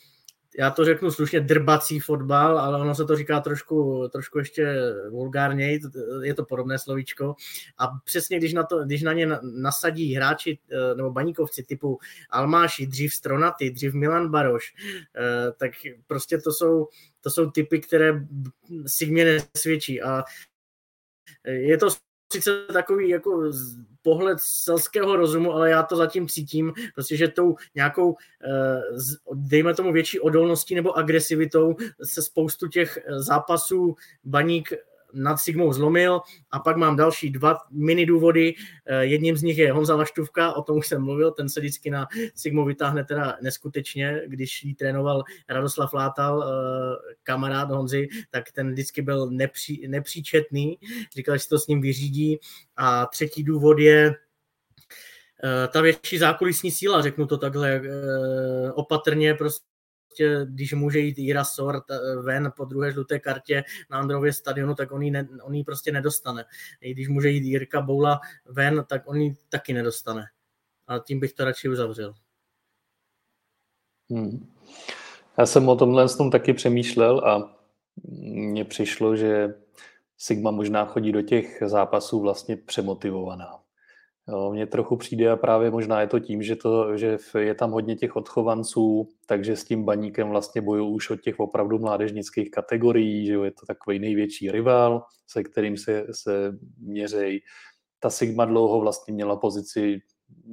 já to řeknu slušně, drbací fotbal, ale ono se to říká trošku, trošku ještě vulgárněji, je to podobné slovíčko. A přesně, když na, to, když na ně nasadí hráči eh, nebo baníkovci typu Almáši, dřív Stronaty, dřív Milan Baroš, eh, tak prostě to jsou, to jsou typy, které si mě nesvědčí. A je to sice takový jako pohled selského rozumu, ale já to zatím cítím, prostě, že tou nějakou, eh, dejme tomu větší odolností nebo agresivitou se spoustu těch zápasů baník nad Sigmou zlomil a pak mám další dva mini důvody. Eh, jedním z nich je Honza Laštůvka, o tom už jsem mluvil, ten se vždycky na Sigmu vytáhne teda neskutečně, když jí trénoval Radoslav Látal, eh, kamarád Honzy, tak ten vždycky byl nepří, nepříčetný, říkal, že to s ním vyřídí. A třetí důvod je, eh, ta větší zákulisní síla, řeknu to takhle opatrně, prostě prostě, když může jít Ira Sort eh, ven po druhé žluté kartě na Andrově stadionu, tak on ji, ne, on ji prostě nedostane. I když může jít Jirka Boula ven, tak on ji taky nedostane. A tím bych to radši uzavřel. Hmm. Já jsem o tomhle tom taky přemýšlel a mně přišlo, že Sigma možná chodí do těch zápasů vlastně přemotivovaná. Jo, mně trochu přijde a právě možná je to tím, že, to, že je tam hodně těch odchovanců, takže s tím baníkem vlastně bojují už od těch opravdu mládežnických kategorií, že jo, je to takový největší rival, se kterým se, se měřejí. Ta Sigma dlouho vlastně měla pozici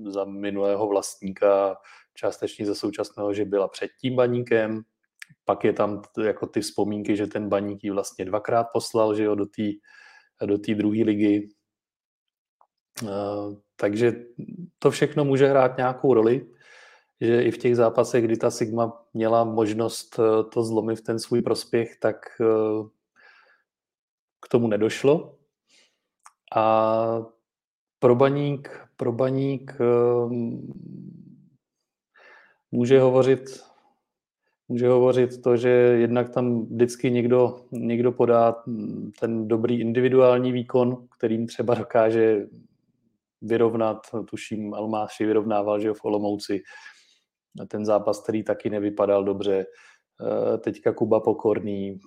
za minulého vlastníka, částečně za současného, že byla před tím baníkem, pak je tam jako ty vzpomínky, že ten baník ji vlastně dvakrát poslal, že jo, do té do druhé ligy, takže to všechno může hrát nějakou roli, že i v těch zápasech, kdy ta Sigma měla možnost eh, to zlomit v ten svůj prospěch, tak eh, k tomu nedošlo. A pro baník, pro baník může hovořit může hovořit to, že jednak tam vždycky někdo, někdo podá ten dobrý individuální výkon, kterým třeba dokáže vyrovnat, tuším Almáši vyrovnával, že v Olomouci ten zápas, který taky nevypadal dobře. Eh, teďka Kuba Pokorný,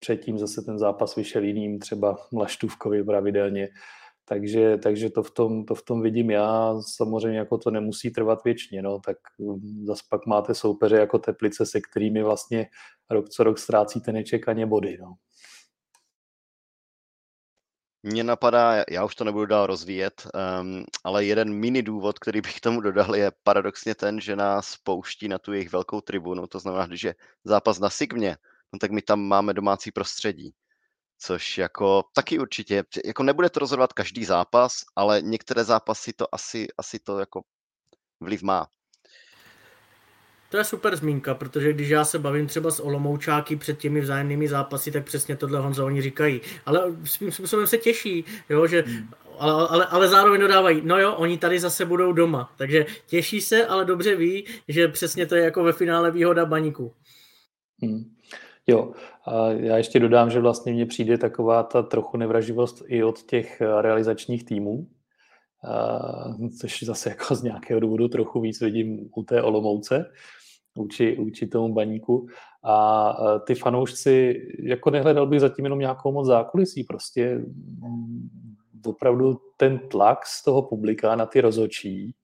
předtím zase ten zápas vyšel jiným, třeba Mlaštůvkovi pravidelně. Takže, takže to, v tom, to v tom vidím já. Samozřejmě jako to nemusí trvat věčně, no, tak hm, zase pak máte soupeře jako Teplice, se kterými vlastně rok co rok ztrácíte nečekaně body. No. Mně napadá, já už to nebudu dál rozvíjet, um, ale jeden mini důvod, který bych tomu dodal, je paradoxně ten, že nás pouští na tu jejich velkou tribunu. To znamená, když je zápas na Sigmě, no tak my tam máme domácí prostředí. Což jako taky určitě, jako nebude to rozhodovat každý zápas, ale některé zápasy to asi, asi to jako vliv má. To je super zmínka, protože když já se bavím třeba s Olomoučáky před těmi vzájemnými zápasy, tak přesně tohle Honzo oni říkají. Ale svým způsobem se těší, jo, že, hmm. ale, ale, ale zároveň dodávají, no jo, oni tady zase budou doma. Takže těší se, ale dobře ví, že přesně to je jako ve finále výhoda baníku. Hmm. Jo, a já ještě dodám, že vlastně mně přijde taková ta trochu nevraživost i od těch realizačních týmů, což zase jako z nějakého důvodu trochu víc vidím u té Olomouce, vůči, vůči tomu baníku. A ty fanoušci, jako nehledal bych zatím jenom nějakou moc zákulisí, prostě mm, opravdu ten tlak z toho publika na ty rozočí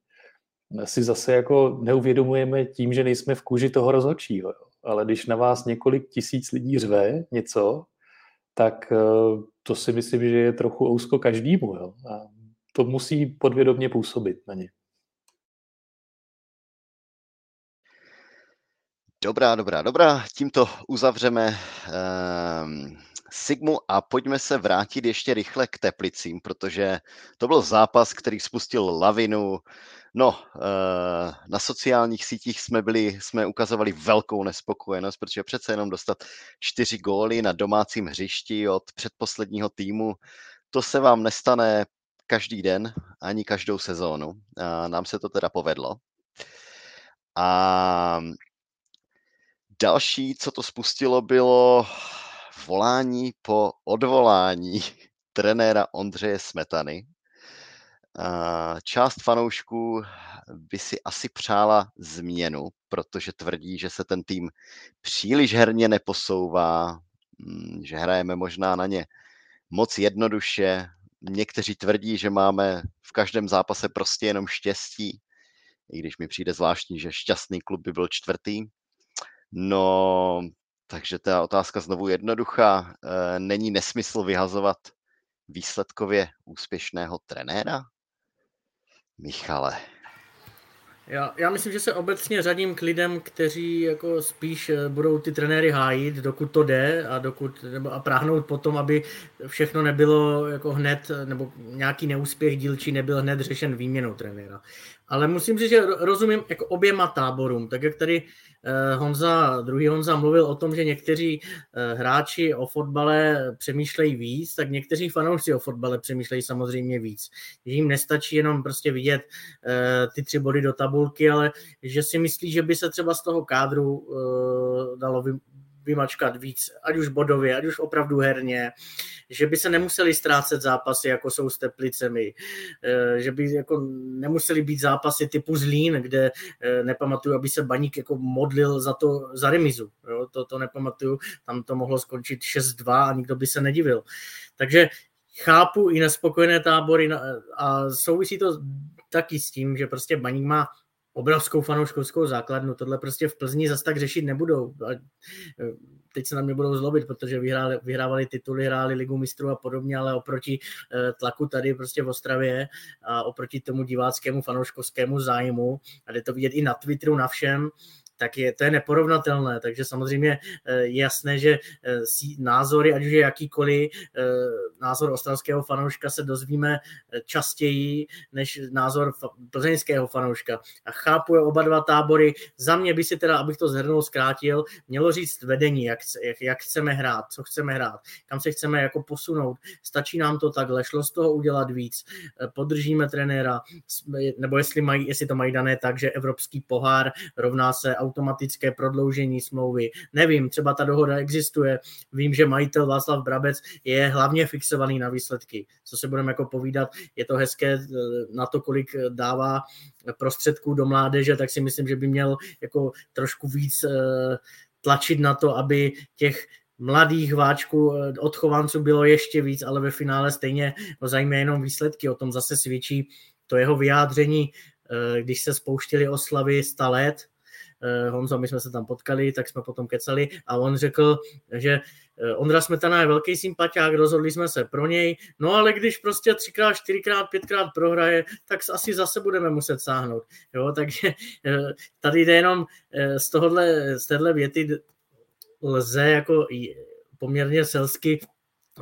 si zase jako neuvědomujeme tím, že nejsme v kůži toho rozočího. Ale když na vás několik tisíc lidí řve něco, tak to si myslím, že je trochu ousko každému. Jo. A to musí podvědomě působit na ně. Dobrá, dobrá, dobrá. Tímto uzavřeme um, Sigmu a pojďme se vrátit ještě rychle k Teplicím, protože to byl zápas, který spustil lavinu. No, uh, na sociálních sítích jsme byli, jsme ukazovali velkou nespokojenost, protože přece jenom dostat čtyři góly na domácím hřišti od předposledního týmu, to se vám nestane každý den, ani každou sezónu. A nám se to teda povedlo. A další, co to spustilo, bylo volání po odvolání trenéra Ondřeje Smetany. Část fanoušků by si asi přála změnu, protože tvrdí, že se ten tým příliš herně neposouvá, mm, že hrajeme možná na ně moc jednoduše. Někteří tvrdí, že máme v každém zápase prostě jenom štěstí, i když mi přijde zvláštní, že šťastný klub by byl čtvrtý. No, takže ta otázka znovu jednoduchá. E, není nesmysl vyhazovat výsledkově úspěšného trenéra? Michale. Já, já myslím, že se obecně řadím k lidem, kteří jako spíš eh, budou ty trenéry hájit, dokud to jde a dokud nebo a práhnout potom, aby všechno nebylo jako hned, nebo nějaký neúspěch dílčí nebyl hned řešen výměnou trenéra. Ale musím říct, že rozumím jako oběma táborům, tak jak tady Eh, Honza, druhý Honza mluvil o tom, že někteří eh, hráči o fotbale přemýšlejí víc, tak někteří fanoušci o fotbale přemýšlejí samozřejmě víc. Že jim nestačí jenom prostě vidět eh, ty tři body do tabulky, ale že si myslí, že by se třeba z toho kádru dalo vymačkat víc, ať už bodově, ať už opravdu herně, že by se nemuseli ztrácet zápasy, jako jsou s Teplicemi, eh, že by jako nemuseli být zápasy typu Zlín, kde eh, nepamatuju, aby se Baník jako modlil za to, za remizu. Jo? To, to nepamatuju, tam to mohlo skončit 6-2 a nikdo by se nedivil. Takže chápu i nespokojené tábory a souvisí to taky s tím, že prostě Baník má obrovskou fanouškovskou základnu. Tohle prostě v Plzni zase tak řešit nebudou. A e, teď se na mě budou zlobit, protože vyhráli, vyhrávali tituly, hráli ligu mistrů a podobně, ale oproti e, tlaku tady prostě v Ostravě a oproti tomu diváckému fanouškovskému zájmu, a jde to vidět i na Twitteru, na všem, tak je, to je neporovnatelné. Takže samozřejmě eh, je jasné, že eh, názory, ať už je jakýkoliv eh, názor ostravského fanouška se dozvíme častěji než názor plzeňského fanouška. A chápu je oba dva tábory. Za mě by si teda, abych to zhrnul, zkrátil, mělo říct vedení, jak, jak, jak chceme hrát, co chceme hrát, kam se chceme jako posunout. Stačí nám to takhle, šlo z toho udělat víc, podržíme trenéra, nebo jestli, mají, jestli to mají dané tak, že evropský pohár rovná se automatické prodloužení smlouvy. Nevím, třeba ta dohoda existuje. Vím, že majitel Václav Brabec je hlavně fixovaný na výsledky. Co se budeme jako povídat, je to hezké eh, na to, kolik dává prostředků do mládeže, tak si myslím, že by měl jako trošku víc eh, tlačit na to, aby těch mladých váčků eh, odchovanců bylo ještě víc, ale ve finále stejně ho zajímají jenom výsledky. O tom zase svědčí to jeho vyjádření, když se spouštili oslavy 100 let, Eh, Honzo, my jsme se tam potkali, tak jsme potom kecali a on řekl, že eh, Ondra Smetana je velký sympatiák, rozhodli jsme se pro něj, no ale když prostě třikrát, čtyřikrát, pětkrát prohraje, tak asi zase budeme muset sáhnout. Jo, takže eh, tady jde jenom z tohohle, z téhle věty lze jako poměrně selsky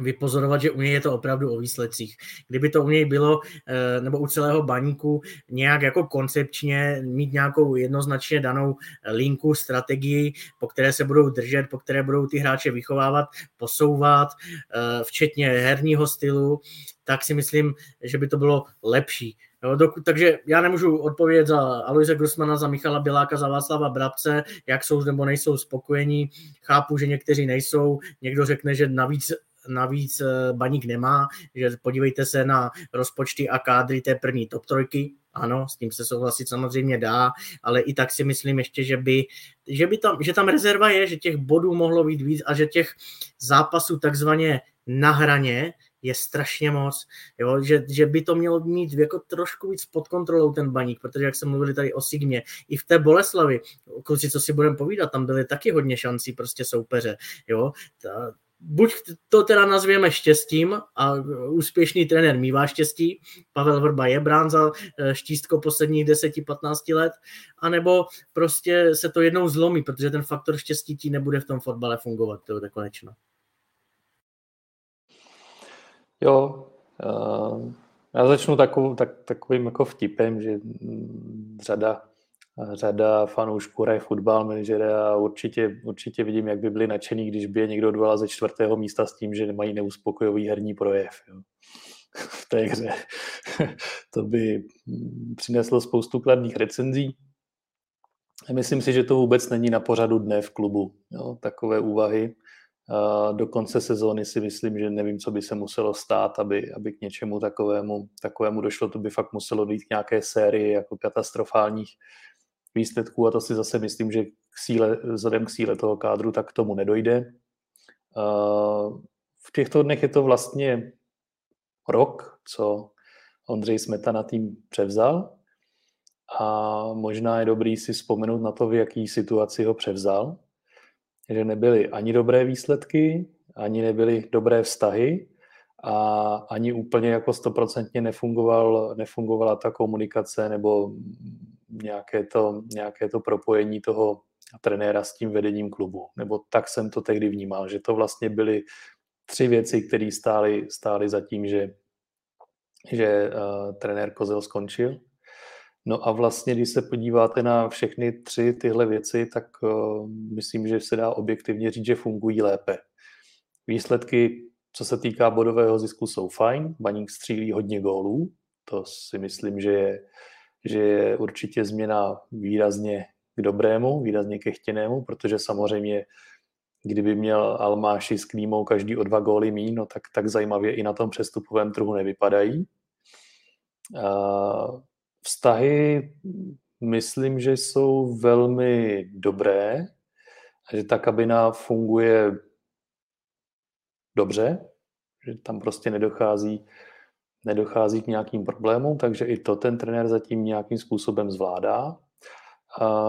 vypozorovat, že u něj je to opravdu o výsledcích. Kdyby to u něj bylo, eh, nebo u celého baníku, nějak jako koncepčně mít nějakou jednoznačně danou linku, strategii, po které se budou držet, po které budou ty hráče vychovávat, posouvat, eh, včetně herního stylu, tak si myslím, že by to bylo lepší. Jo, dokud, takže já nemůžu odpovědět za Aloise Grossmana, za Michala Biláka, za Václava Brabce, jak jsou nebo nejsou spokojení. Chápu, že někteří nejsou. Někdo řekne, že navíc navíc eh, Baník nemá, že podívejte se na rozpočty a kádry té první top trojky, ano, s tím se souhlasit samozřejmě dá, ale i tak si myslím ještě, že by, že by tam, že tam rezerva je, že těch bodů mohlo být víc a že těch zápasů takzvaně na hraně je strašně moc, jo? Že, že by to mělo mít jako trošku víc pod kontrolou ten baník, protože jak jsme mluvili tady o Sigmě, i v té Boleslavi, kluci, co si budeme povídat, tam byly taky hodně šancí prostě soupeře, jo? Ta, buď to teda nazvěme štěstím a úspěšný trenér mývá štěstí, Pavel Vrba je brán za eh, štístko posledních 10-15 let, anebo prostě se to jednou zlomí, protože ten faktor štěstí ti nebude v tom fotbale fungovat, to je konečně. Jo, uh, já začnu takovou, tak, takovým jako vtipem, že řada řada fanoušků hraje fotbal, manažere a určitě, určitě vidím, jak by byli nadšený, když by je někdo odvolal ze čtvrtého místa s tím, že nemají neuspokojový herní projev. Jo. v té hře. to by přineslo spoustu kladných recenzí. Myslím si, že to vůbec není na pořadu dne v klubu. Jo, takové úvahy. Do konce sezóny si myslím, že nevím, co by se muselo stát, aby, aby k něčemu takovému, takovému došlo. To by fakt muselo být nějaké série jako katastrofálních výsledků a to si zase myslím, že k síle, vzhledem k síle toho kádru tak k tomu nedojde. V těchto dnech je to vlastně rok, co Ondřej Smetana tým převzal a možná je dobrý si vzpomenout na to, v jaký situaci ho převzal, že nebyly ani dobré výsledky, ani nebyly dobré vztahy a ani úplně jako stoprocentně nefungoval, nefungovala ta komunikace nebo nějaké to, nějaké to propojení toho trenéra s tím vedením klubu. Nebo tak jsem to tehdy vnímal, že to vlastně byly tři věci, které stály, stály za tím, že, že uh, trenér Kozel skončil. No a vlastně, když se podíváte na všechny tři tyhle věci, tak uh, myslím, že se dá objektivně říct, že fungují lépe. Výsledky, co se týká bodového zisku, jsou fajn. Baník střílí hodně gólů. To si myslím, že je že je určitě změna výrazně k dobrému, výrazně ke chtěnému, protože samozřejmě kdyby měl Almáši s Klímou každý o dva góly míň, no tak, tak zajímavě i na tom přestupovém trhu nevypadají. Vztahy myslím, že jsou velmi dobré, že ta kabina funguje dobře, že tam prostě nedochází nedochází k nějakým problémům, takže i to ten trenér zatím nějakým způsobem zvládá.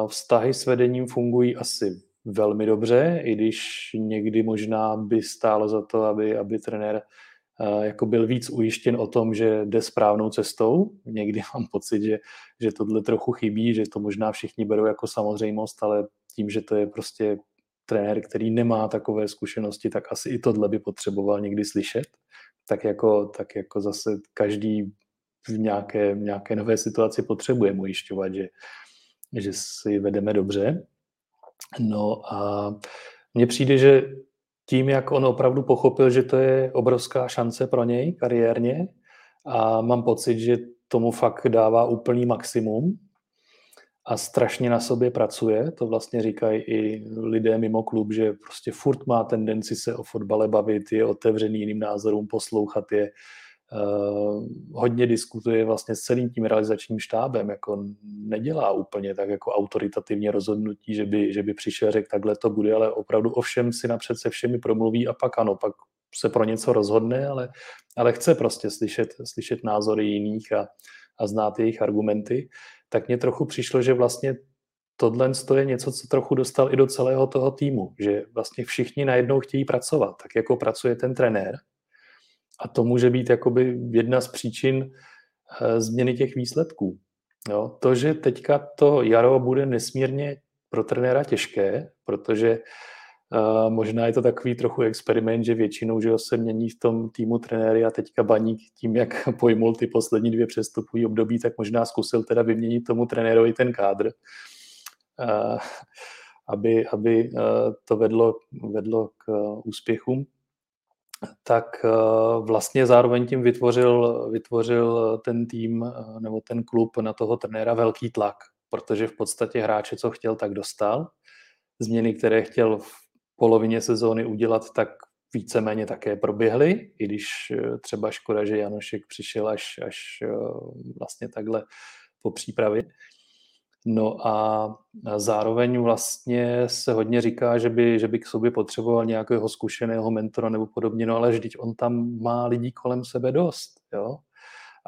Vztahy s vedením fungují asi velmi dobře, i když někdy možná by stálo za to, aby, aby trenér jako byl víc ujištěn o tom, že jde správnou cestou. Někdy mám pocit, že, že tohle trochu chybí, že to možná všichni berou jako samozřejmost, ale tím, že to je prostě trenér, který nemá takové zkušenosti, tak asi i tohle by potřeboval někdy slyšet tak jako, tak jako zase každý v nějaké, nějaké nové situaci potřebuje ujišťovat, že, že si vedeme dobře. No a mně přijde, že tím, jak on opravdu pochopil, že to je obrovská šance pro něj kariérně a mám pocit, že tomu fakt dává úplný maximum, a strašně na sobě pracuje. To vlastně říkají i lidé mimo klub, že prostě furt má tendenci se o fotbale bavit, je otevřený jiným názorům, poslouchat je. Uh, hodně diskutuje vlastně s celým tím realizačním štábem, jako nedělá úplně tak jako autoritativně rozhodnutí, že by, že by přišel řekl, takhle to bude, ale opravdu o všem si napřed se všemi promluví a pak ano, pak se pro něco rozhodne, ale, ale chce prostě slyšet, slyšet názory jiných a, a znát jejich argumenty tak mně trochu přišlo, že vlastně tohle je něco, co trochu dostal i do celého toho týmu, že vlastně všichni najednou chtějí pracovat, tak jako pracuje ten trenér. A to může být jakoby jedna z příčin eh, změny těch výsledků. Jo, to, že teďka to jaro bude nesmírně pro trenéra těžké, protože možná je to takový trochu experiment, že většinou že se mění v tom týmu trenéry a teďka Baník tím, jak pojmul ty poslední dvě přestupují období, tak možná zkusil teda vyměnit tomu trenérovi ten kádr, aby, aby to vedlo, vedlo k uh, úspěchům tak vlastně zároveň tím vytvořil, vytvořil ten tým nebo ten klub na toho trenéra velký tlak, protože v podstatě hráče, co chtěl, tak dostal. Změny, které chtěl polovině sezóny udělat, tak víceméně také proběhly, i když e, třeba škoda, že Janošek přišel až, až e, vlastně takhle po přípravě. No a zároveň vlastně se hodně říká, že by, že by k sobě potřeboval nějakého zkušeného mentora nebo podobně, no ale vždyť on tam má lidí kolem sebe dost, jo.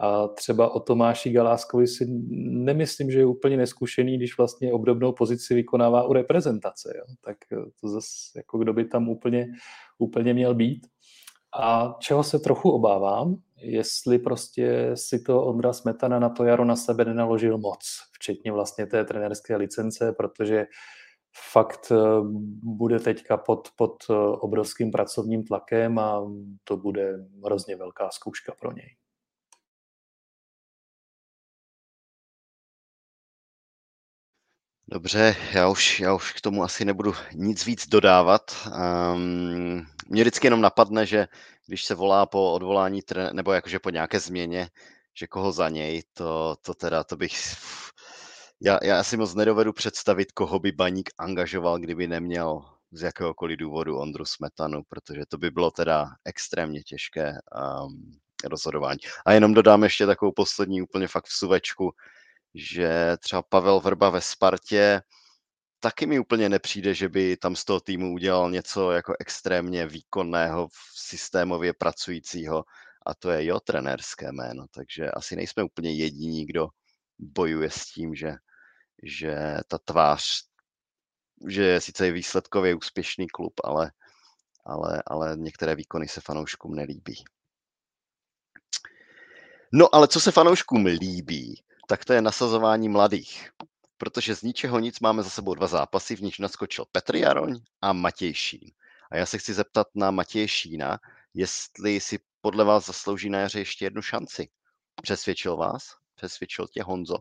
A třeba o Tomáši Galáskovi si nemyslím, že je úplně neskušený, když vlastně obdobnou pozici vykonává u reprezentace. Jo? Tak to zase, jako kdo by tam úplně, úplně měl být. A čeho se trochu obávám, jestli prostě si to Ondra Smetana na to jaro na sebe nenaložil moc, včetně vlastně té trenerské licence, protože fakt eh, bude teďka pod, pod eh, obrovským pracovním tlakem a to bude hrozně velká zkouška pro něj. Dobře, já už, já už k tomu asi nebudu nic víc dodávat. Um, mě vždycky jenom napadne, že když se volá po odvolání, nebo jakože po nějaké změně, že koho za něj, to, to teda, to bych... Já, já si moc nedovedu představit, koho by Baník angažoval, kdyby neměl z jakéhokoliv důvodu Ondru Smetanu, protože to by bylo teda extrémně těžké um, rozhodování. A jenom dodám ještě takovou poslední úplně fakt v suvečku, že třeba Pavel Vrba ve Spartě taky mi úplně nepřijde, že by tam z toho týmu udělal něco jako extrémně výkonného, systémově pracujícího a to je jo trenérské jméno, takže asi nejsme úplně jediní, kdo bojuje s tím, že, že ta tvář, že je sice výsledkově úspěšný klub, ale, ale, ale některé výkony se fanouškům nelíbí. No ale co se fanouškům líbí, tak to je nasazování mladých. Protože z ničeho nic máme za sebou dva zápasy, v nich naskočil Petr Jaroň a Matěj Šín. A já se chci zeptat na Matěje Šína, jestli si podle vás zaslouží na jaře ještě jednu šanci. Přesvědčil vás? Přesvědčil tě Honzo?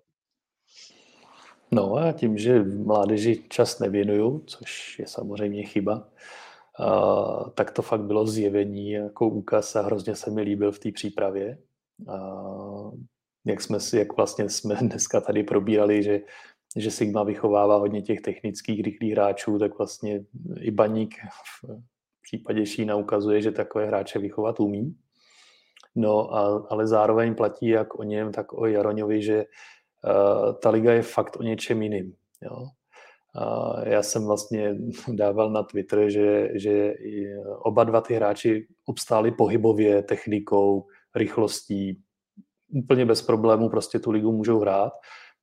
No a tím, že mládeži čas nevěnuju, což je samozřejmě chyba, a, tak to fakt bylo zjevení jako úkaz a hrozně se mi líbil v té přípravě. A, jak jsme jak vlastně jsme dneska tady probírali, že, že Sigma vychovává hodně těch technických rychlých hráčů, tak vlastně i Baník v případě Šína ukazuje, že takové hráče vychovat umí. No, a, ale zároveň platí jak o něm, tak o Jaroňovi, že uh, ta liga je fakt o něčem jiným. Jo? Já jsem vlastně dával na Twitter, že, že oba dva ty hráči obstáli pohybově, technikou, rychlostí, úplně bez problémů prostě tu ligu můžou hrát,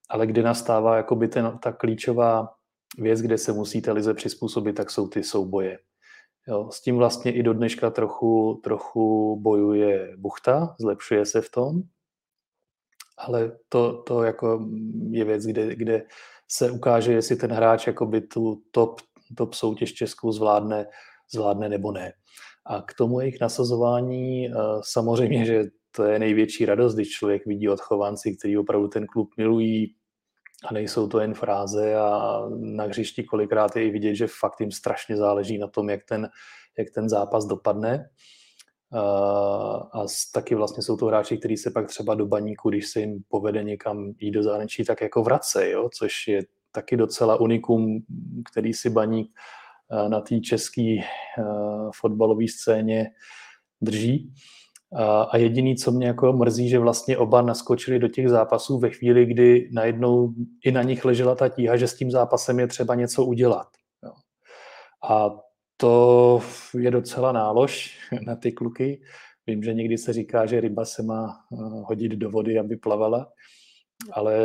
ale kdy nastává jakoby ten, ta klíčová věc, kde se musíte lize přizpůsobit, tak jsou ty souboje. Jo, s tím vlastně i do dneška trochu, trochu bojuje Buchta, zlepšuje se v tom, ale to, to jako je věc, kde, kde se ukáže, jestli ten hráč jakoby tu top, top soutěž českou zvládne, zvládne nebo ne. A k tomu jejich nasazování, eh, samozřejmě, že to je největší radost, když člověk vidí odchovanci, kteří opravdu ten klub milují a nejsou to jen fráze a na hřišti kolikrát je i vidět, že fakt jim strašně záleží na tom, jak ten, jak ten zápas dopadne. A taky vlastně jsou to hráči, kteří se pak třeba do baníku, když se jim povede někam jít do zahraničí, tak jako vrace, jo? což je taky docela unikum, který si baník na té české fotbalové scéně drží. A jediný, co mě jako mrzí, že vlastně oba naskočili do těch zápasů ve chvíli, kdy najednou i na nich ležela ta tíha, že s tím zápasem je třeba něco udělat. Jo. A to je docela nálož na ty kluky. Vím, že někdy se říká, že ryba se má eh, hodit do vody, aby plavala, ale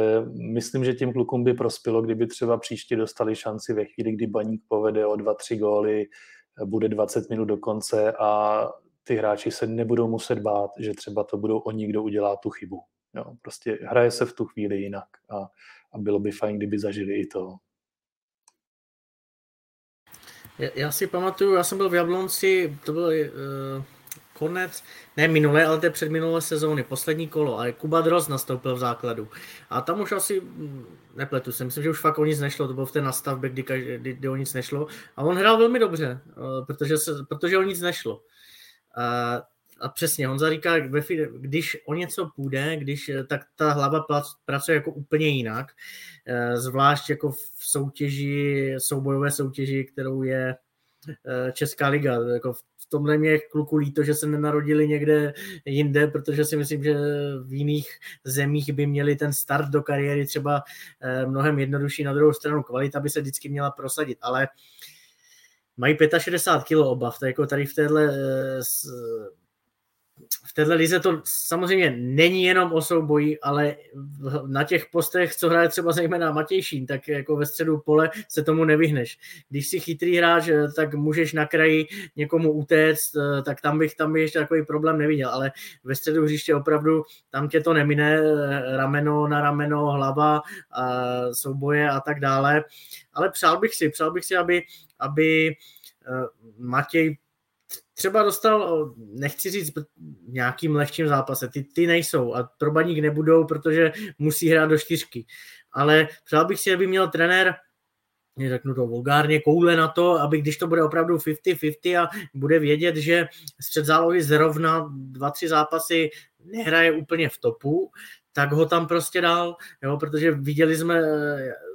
myslím, že těm klukům by prospělo, kdyby třeba příště dostali šanci ve chvíli, kdy baník povede o dva, tři góly, bude 20 minut do konce a ty hráči se nebudou muset bát, že třeba to budou oni, kdo udělá tu chybu. Jo, prostě hraje se v tu chvíli jinak a, a bylo by fajn, kdyby zažili i to. Já, já si pamatuju, já jsem byl v Jablonci, to byl uh, konec, ne minulé, ale té předminulé sezóny, poslední kolo, ale Kuba Droz nastoupil v základu. A tam už asi, hm, nepletu se, myslím, že už fakt o nic nešlo, to bylo v té nastavbě, kdy, kdy, kdy o nic nešlo. A on hrál velmi dobře, uh, protože, se, protože o nic nešlo. Uh, a přesně, Honza říká, když o něco půjde, když, tak ta hlava pracuje jako úplně jinak, zvlášť jako v soutěži, soubojové soutěži, kterou je Česká liga. Jako v tomhle mě kluku líto, že se nenarodili někde jinde, protože si myslím, že v jiných zemích by měli ten start do kariéry třeba mnohem jednodušší. Na druhou stranu kvalita by se vždycky měla prosadit, ale mají 65 kg oba, to jako tady v téhle v této lize to samozřejmě není jenom o souboji, ale na těch postech, co hraje třeba zejména Matějšín, tak jako ve středu pole se tomu nevyhneš. Když si chytrý hráč, tak můžeš na kraji někomu utéct, tak tam bych, tam bych ještě takový problém neviděl, ale ve středu hřiště opravdu tam tě to nemine, rameno na rameno, hlava, souboje a tak dále. Ale přál bych si, přál bych si, aby, aby eh, Matěj třeba dostal, nechci říct, nějakým lehčím zápase, ty, ty nejsou a pro baník nebudou, protože musí hrát do čtyřky. Ale přál bych si, aby měl trenér řeknu to vulgárně, koule na to, aby když to bude opravdu 50-50 a bude vědět, že střed zálohy zrovna dva, tři zápasy nehraje úplně v topu, tak ho tam prostě dal, jo, protože viděli jsme,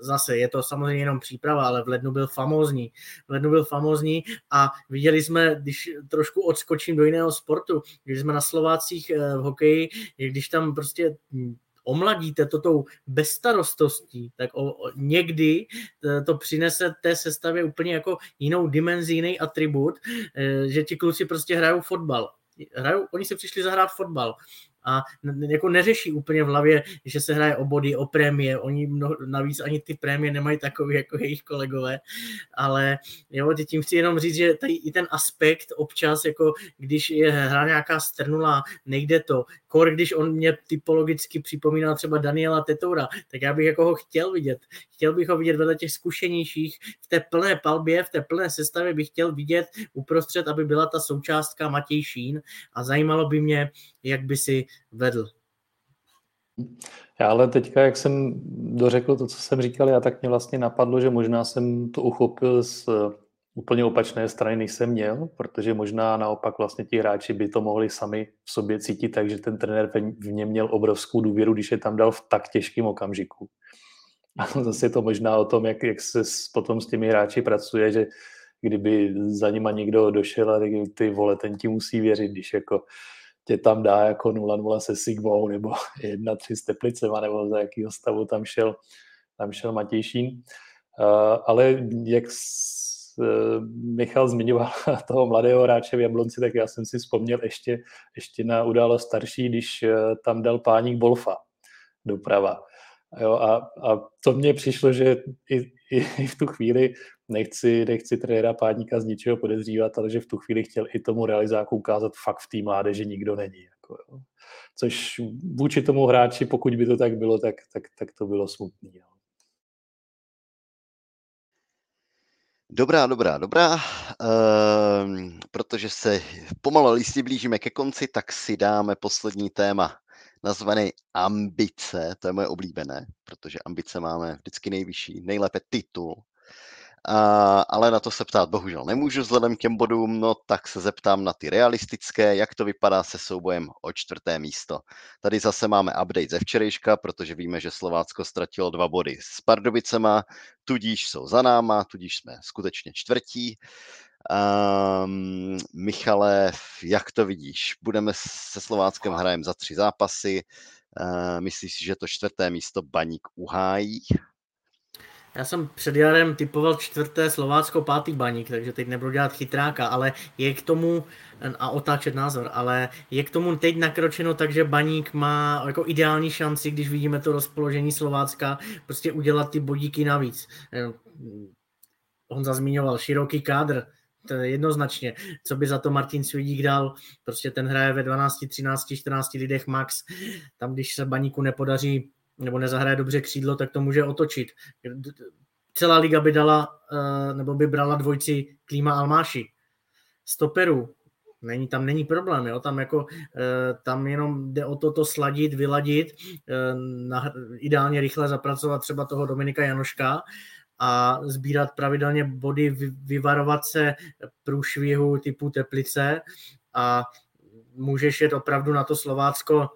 zase je to samozřejmě jenom příprava, ale v lednu byl famózní. V lednu byl famózní a viděli jsme, když trošku odskočím do jiného sportu, když jsme na Slovácích eh, v hokeji, když tam prostě omladíte to tou bezstarostostí, tak o, o, někdy eh, to přinese té sestavě úplně jako jinou dimenzi, jiný atribut, eh, že ti kluci prostě hrajou fotbal. Hrajou, oni si přišli zahrát fotbal a jako neřeší úplně v hlavě, že se hraje o body, o prémie, oni mnoho, navíc ani ty prémie nemají takový jako jejich kolegové, ale jo, tím chci jenom říct, že tady i ten aspekt občas, jako když je hra nějaká strnulá, nejde to, kor, když on mě typologicky připomíná třeba Daniela Tetoura, tak já bych jako ho chtěl vidět. Chtěl bych ho vidět vedle těch zkušenějších, v té plné palbě, v té plné sestavě bych chtěl vidět uprostřed, aby byla ta součástka Matěj Šín. A zajímalo by mě, jak by si vedl. Já ale teďka, jak jsem dořekl to, co jsem říkal, já tak mě vlastně napadlo, že možná jsem to uchopil z úplně opačné strany, než jsem měl, protože možná naopak vlastně ti hráči by to mohli sami v sobě cítit, takže ten trenér v něm měl obrovskou důvěru, když je tam dal v tak těžkém okamžiku. A zase je to možná o tom, jak, jak se potom s těmi hráči pracuje, že kdyby za nima někdo došel a ty vole, ten ti musí věřit, když jako tě tam dá jako 0-0 se Sigmou nebo 1-3 s Teplicema nebo za jakého stavu tam šel, tam šel Matějšín. Uh, ale jak uh, Michal zmiňoval toho mladého hráče v Jablonci, tak já jsem si vzpomněl ještě, ještě na událost starší, když uh, tam dal páník Bolfa doprava. Jo, a, a to mně přišlo, že i, i, v tu chvíli nechci, nechci trenéra Pádníka z ničeho podezřívat, ale že v tu chvíli chtěl i tomu realizáku ukázat fakt v té mládeži nikdo není. Jako, jo. Což vůči tomu hráči, pokud by to tak bylo, tak, tak, tak to bylo smutný. Jo. Dobrá, dobrá, dobrá. Ehm, protože se pomalu listě blížíme ke konci, tak si dáme poslední téma nazvaný ambice. To je moje oblíbené, protože ambice máme vždycky nejvyšší, nejlépe titul. A, ale na to se ptát bohužel nemůžu vzhledem k těm bodům, no tak se zeptám na ty realistické, jak to vypadá se soubojem o čtvrté místo. Tady zase máme update ze včerejška, protože víme, že Slovácko ztratilo dva body s Pardubicema, tudíž jsou za náma, tudíž jsme skutečně čtvrtí. Um, Michale, jak to vidíš? Budeme se Slováckem hrajem za tři zápasy. Uh, myslíš si, že to čtvrté místo Baník uhájí? Já jsem před jarem typoval čtvrté Slovácko, pátý baník, takže teď nebudu dělat chytráka, ale je k tomu, a otáčet názor, ale je k tomu teď nakročeno tak, že baník má jako ideální šanci, když vidíme to rozpoložení Slovácka, prostě udělat ty bodíky navíc. Eh, on zazmíňoval široký kádr, to je jednoznačně, co by za to Martin Svidík dal, prostě ten hraje ve 12, 13, 14 lidech max, tam když se baníku nepodaří nebo nezahraje dobře křídlo, tak to může otočit. Celá liga by dala, eh, nebo by brala dvojci Klíma Almáši. Stoperu, není, tam není problém, jo? Tam, jako, eh, tam jenom jde o to, to sladit, vyladit, eh, na, ideálně rychle zapracovat třeba toho Dominika Janoška a sbírat pravidelně body, vyvarovat se průšvihu typu Teplice a můžeš jet opravdu na to Slovácko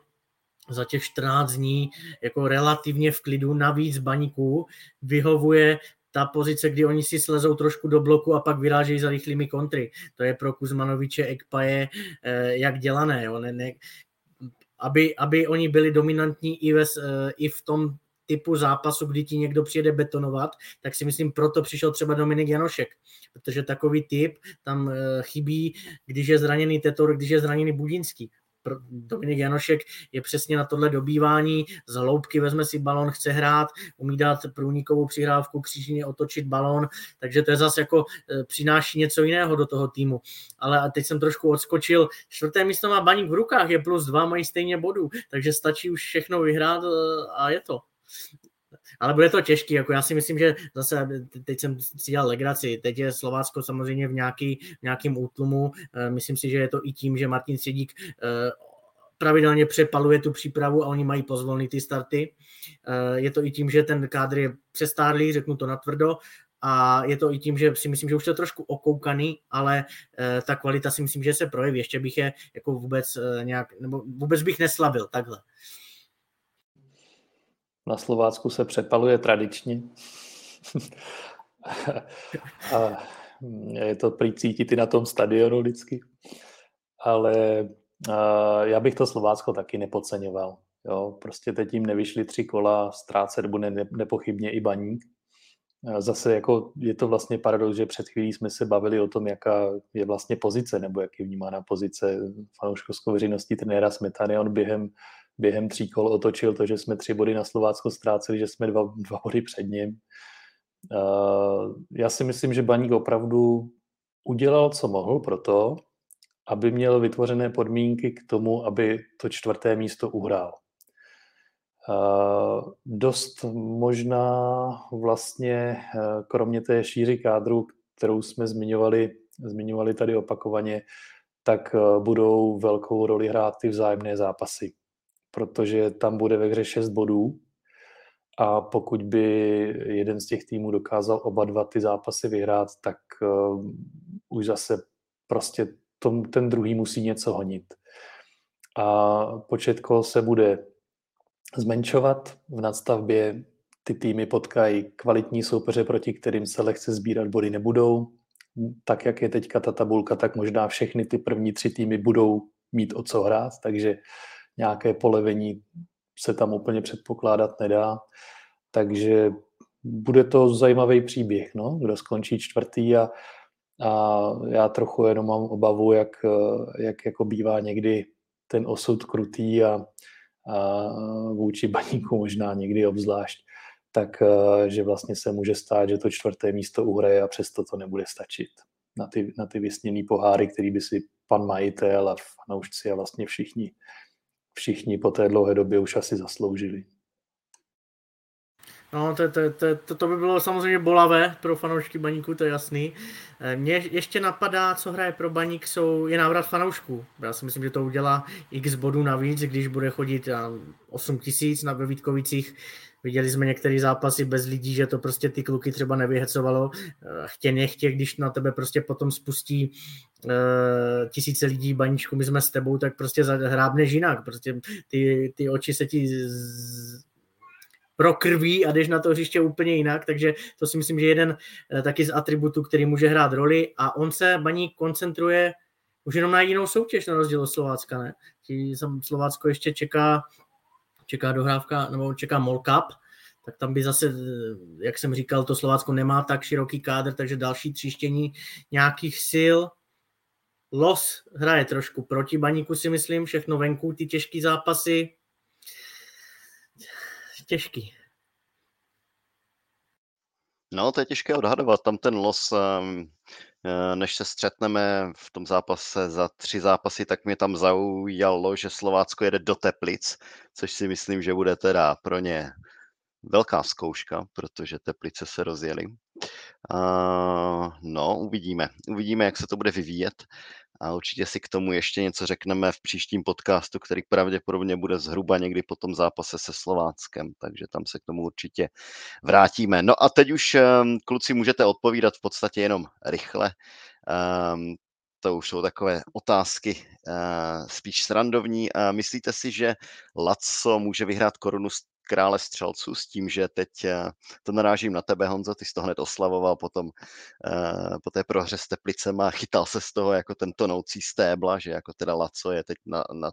za těch 14 dní jako relativně v klidu, navíc baníků, vyhovuje ta pozice, kdy oni si slezou trošku do bloku a pak vyrážejí za rychlými kontry. To je pro Kuzmanoviče, Ekpaje eh, jak dělané. Jo? Ne, ne, aby, aby oni byli dominantní i, ve, eh, i v tom typu zápasu, kdy ti někdo přijede betonovat, tak si myslím, proto přišel třeba Dominik Janošek, protože takový typ tam eh, chybí, když je zraněný Tetor, když je zraněný Budinský. Dominik Janošek je přesně na tohle dobývání, z hloubky vezme si balon, chce hrát, umí dát průnikovou přihrávku, kříženě otočit balon, takže to je zase jako e, přináší něco jiného do toho týmu. Ale teď jsem trošku odskočil, čtvrté místo má Baník v rukách, je plus dva, mají stejně bodů, takže stačí už všechno vyhrát e, a je to. Ale bude to těžký, jako já si myslím, že zase teď jsem si dělal legraci, teď je Slovácko samozřejmě v, nějaký, v nějakým útlumu, eh, myslím si, že je to i tím, že Martin Sedík eh, pravidelně přepaluje tu přípravu a oni mají pozvolný ty starty. Eh, je to i tím, že ten kádr je přestárlý, řeknu to natvrdo, a je to i tím, že si myslím, že už to je trošku okoukaný, ale ta kvalita si myslím, že se projeví. Ještě bych je jako vůbec nějak, nebo vůbec bych neslabil takhle. Na Slovácku se přepaluje tradičně. a je to prý cítit i na tom stadionu vždycky. Ale já bych to Slovácko taky nepodceňoval. Jo, prostě teď jim nevyšly tři kola, ztrácet bude nepochybně i baník. Zase jako je to vlastně paradox, že před chvílí jsme se bavili o tom, jaká je vlastně pozice, nebo jak je vnímána pozice fanouškovskou veřejností trenéra Smetany. On během během tří kol otočil to, že jsme tři body na Slovácko ztráceli, že jsme dva, dva body před ním. Já si myslím, že Baník opravdu udělal, co mohl pro to, aby měl vytvořené podmínky k tomu, aby to čtvrté místo uhrál. Dost možná vlastně, kromě té šíři kádru, kterou jsme zmiňovali, zmiňovali tady opakovaně, tak budou velkou roli hrát ty vzájemné zápasy protože tam bude ve hře 6 bodů a pokud by jeden z těch týmů dokázal oba dva ty zápasy vyhrát, tak uh, už zase prostě tom, ten druhý musí něco honit. A počet kol se bude zmenšovat. V nadstavbě ty týmy potkají kvalitní soupeře, proti kterým se lehce sbírat body nebudou. Tak, jak je teďka ta tabulka, tak možná všechny ty první tři týmy budou mít o co hrát, takže nějaké polevení se tam úplně předpokládat nedá. Takže bude to zajímavý příběh, no, kdo skončí čtvrtý a, a já trochu jenom mám obavu, jak, jak jako bývá někdy ten osud krutý a, a vůči baníku možná někdy obzvlášť, tak že vlastně se může stát, že to čtvrté místo uhraje a přesto to nebude stačit na ty, na ty vysněný poháry, který by si pan majitel a fanoušci a vlastně všichni všichni po té dlouhé době už asi zasloužili. No, to, to, to, to, to by bylo samozřejmě bolavé pro fanoušky baníku, to je jasný. Eh, mně ještě napadá, co hraje pro baník, jsou, je návrat fanoušků. Já si myslím, že to udělá x bodů navíc, když bude chodit 8 tisíc na Vítkovicích. Viděli jsme některé zápasy bez lidí, že to prostě ty kluky třeba nevyhecovalo. Eh, chtě nechtě, když na tebe prostě potom spustí uh, tisíce lidí baníčku, my jsme s tebou, tak prostě hrábneš jinak. Prostě ty, ty oči se ti z, prokrví a jdeš na to hřiště úplně jinak, takže to si myslím, že je jeden uh, taky z atributů, který může hrát roli a on se baník koncentruje už jenom na jinou soutěž na rozdíl od Slovácka, ne? Slovácko ještě čeká čeká dohrávka, nebo čeká Mall Cup, tak tam by zase, jak jsem říkal, to Slovácko nemá tak široký kádr, takže další tříštění nějakých sil. Los hraje trošku proti Baníku, si myslím, všechno venku, ty těžké zápasy. Těžký. No, to je těžké odhadovat. Tam ten los, ehm, eh, než se střetneme v tom zápase za tři zápasy, tak mě tam zaujalo, že Slovácko jede do Teplic, což si myslím, že bude teda pro ně velká zkouška, protože Teplice se rozjeli. Uh, no, uvidíme. Uvidíme, jak se to bude vyvíjet. A určitě si k tomu ještě něco řekneme v příštím podcastu, který pravděpodobně bude zhruba někdy po tom zápase se Slováckem, takže tam se k tomu určitě vrátíme. No a teď už, ehm, kluci, můžete odpovídat v podstatě jenom rychle. Um, to už jsou takové otázky uh, spíš srandovní. Myslíte si, že Laco může vyhrát korunu krále střelců s tím, že teď eh, to narážím na tebe, Honzo, ty jsi to hned oslavoval potom eh, po té prohře s Teplicema, chytal se z toho jako ten tonoucí stébla, že jako teda Laco je teď na, na,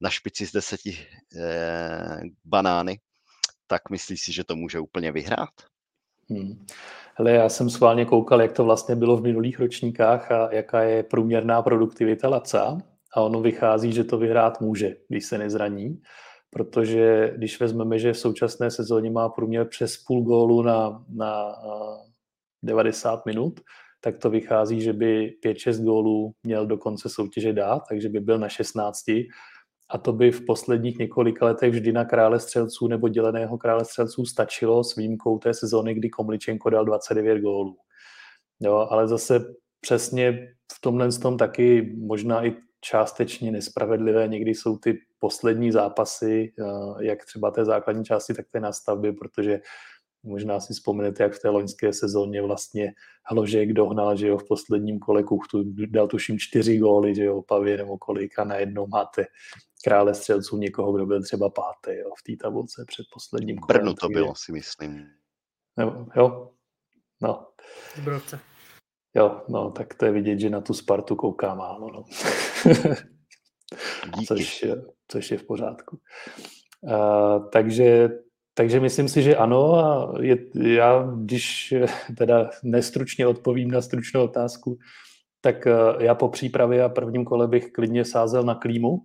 na špici z deseti eh, banány, tak myslíš si, že to může úplně vyhrát? Hmm. Hele, já jsem schválně koukal, jak to vlastně bylo v minulých ročníkách a jaká je průměrná produktivita Laca a ono vychází, že to vyhrát může, když se nezraní protože když vezmeme, že v současné sezóně má průměr přes půl gólu na, na 90 minut, tak to vychází, že by 5-6 gólů měl do konce soutěže dát, takže by byl na 16. A to by v posledních několika letech vždy na krále střelců nebo děleného krále střelců stačilo s výjimkou té sezóny, kdy Komličenko dal 29 gólů. Jo, ale zase přesně v tomhle tom taky možná i částečně nespravedlivé. Někdy jsou ty poslední zápasy, eh, jak třeba té základní části, tak té nastavby, protože možná si vzpomenete, jak v té loňské sezóně vlastně Hložek dohnal, že jo, v posledním kole Kuchtu dal tuším čtyři góly, že jo, Pavě nebo kolik a najednou máte krále střelců někoho, kdo byl třeba pátý jo, v té tabulce před posledním kolem. Brno to bylo, si myslím. Jo, jo. no. Zbrovce. Jo, no, tak to je vidět, že na tu Spartu kouká málo, no. což, což je v pořádku. Uh, takže, takže myslím si, že ano a je, já, když teda nestručně odpovím na stručnou otázku, tak uh, já po přípravě a prvním kole bych klidně sázel na klímu,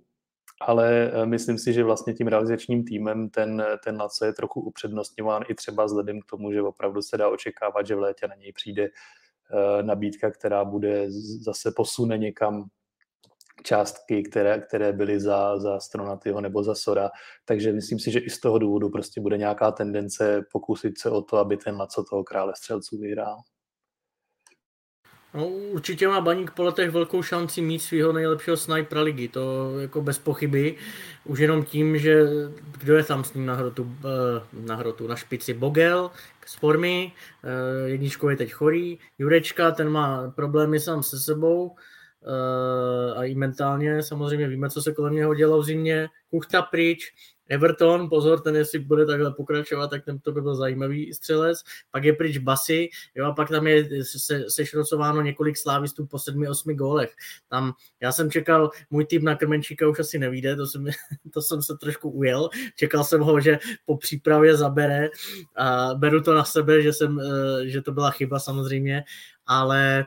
ale uh, myslím si, že vlastně tím realizačním týmem ten, ten Laco je trochu upřednostňován i třeba vzhledem k tomu, že opravdu se dá očekávat, že v létě na něj přijde nabídka, která bude zase posune někam částky, které, které byly za, za Stronatyho nebo za Sora. Takže myslím si, že i z toho důvodu prostě bude nějaká tendence pokusit se o to, aby ten Laco toho krále střelců vyhrál. No, určitě má Baník po letech velkou šanci mít svého nejlepšího snipera ligy, to jako bez pochyby. Už jenom tím, že kdo je tam s ním na hrotu, eh, na, hrotu, na špici Bogel z formy, eh, jedničkou je teď chorý, Jurečka, ten má problémy sám se sebou, a i mentálně. Samozřejmě víme, co se kolem něho dělo v zimě. Kuchta pryč, Everton, pozor, ten jestli bude takhle pokračovat, tak ten to by byl zajímavý střelec. Pak je pryč Basy, jo, a pak tam je se, sešrocováno několik slávistů po sedmi, osmi gólech. Tam já jsem čekal, můj tým na Krmenčíka už asi nevíde, to jsem, to jsem se trošku ujel. Čekal jsem ho, že po přípravě zabere a beru to na sebe, že, jsem, eh, že to byla chyba samozřejmě, ale